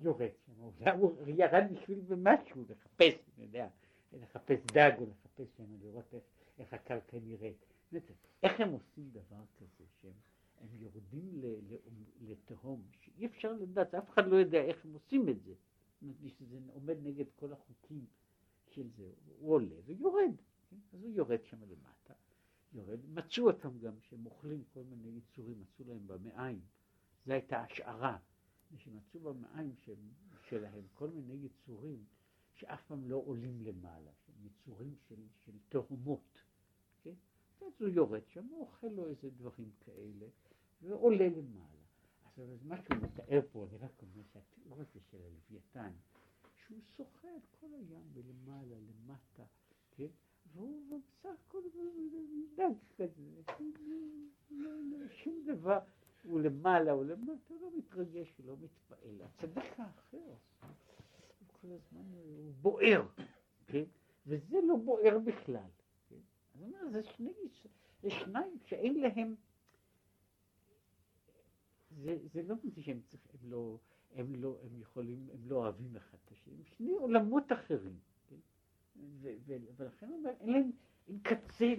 יורד שם, הוא ירד בשביל משהו, לחפש, אני יודע, לחפש דג או לחפש שם, לראות איך, איך הקרקע נראית. איך הם עושים דבר כזה, שהם הם יורדים לתהום, שאי אפשר לדעת, אף אחד לא יודע איך הם עושים את זה. שזה עומד נגד כל החוקים של זה. הוא עולה ויורד, כן? אז הוא יורד שם למטה, יורד, מצאו אותם גם שהם אוכלים כל מיני יצורים, מצאו להם במעיים, זו הייתה השערה. שמצאו במים שלהם כל מיני יצורים שאף פעם לא עולים למעלה, שהם יצורים של, של תהומות, כן? אז הוא יורד שם, הוא אוכל לו איזה דברים כאלה, ועולה למעלה. אז מה שהוא מתאר פה, אני רק אומר שהתיאור הזה של הלוויתן, שהוא את כל הים מלמעלה, למטה, כן? והוא בסך הכל דג כזה, שום דבר. הוא למעלה, הוא למטה, הוא לא מתרגש, הוא לא מתפעל. הצדיק האחר, הוא כל הזמן, הוא בוער, כן? וזה לא בוער בכלל. כן? הוא אומר, זה שני, זה שניים שאין להם, זה, זה לא מזה שהם צריכים, הם לא, הם לא, הם יכולים, הם לא אוהבים אחד את השני, הם שני עולמות אחרים, כן? ולכן אומר, אין קצה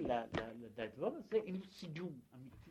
לדבר הזה, אין סיום אמיתי.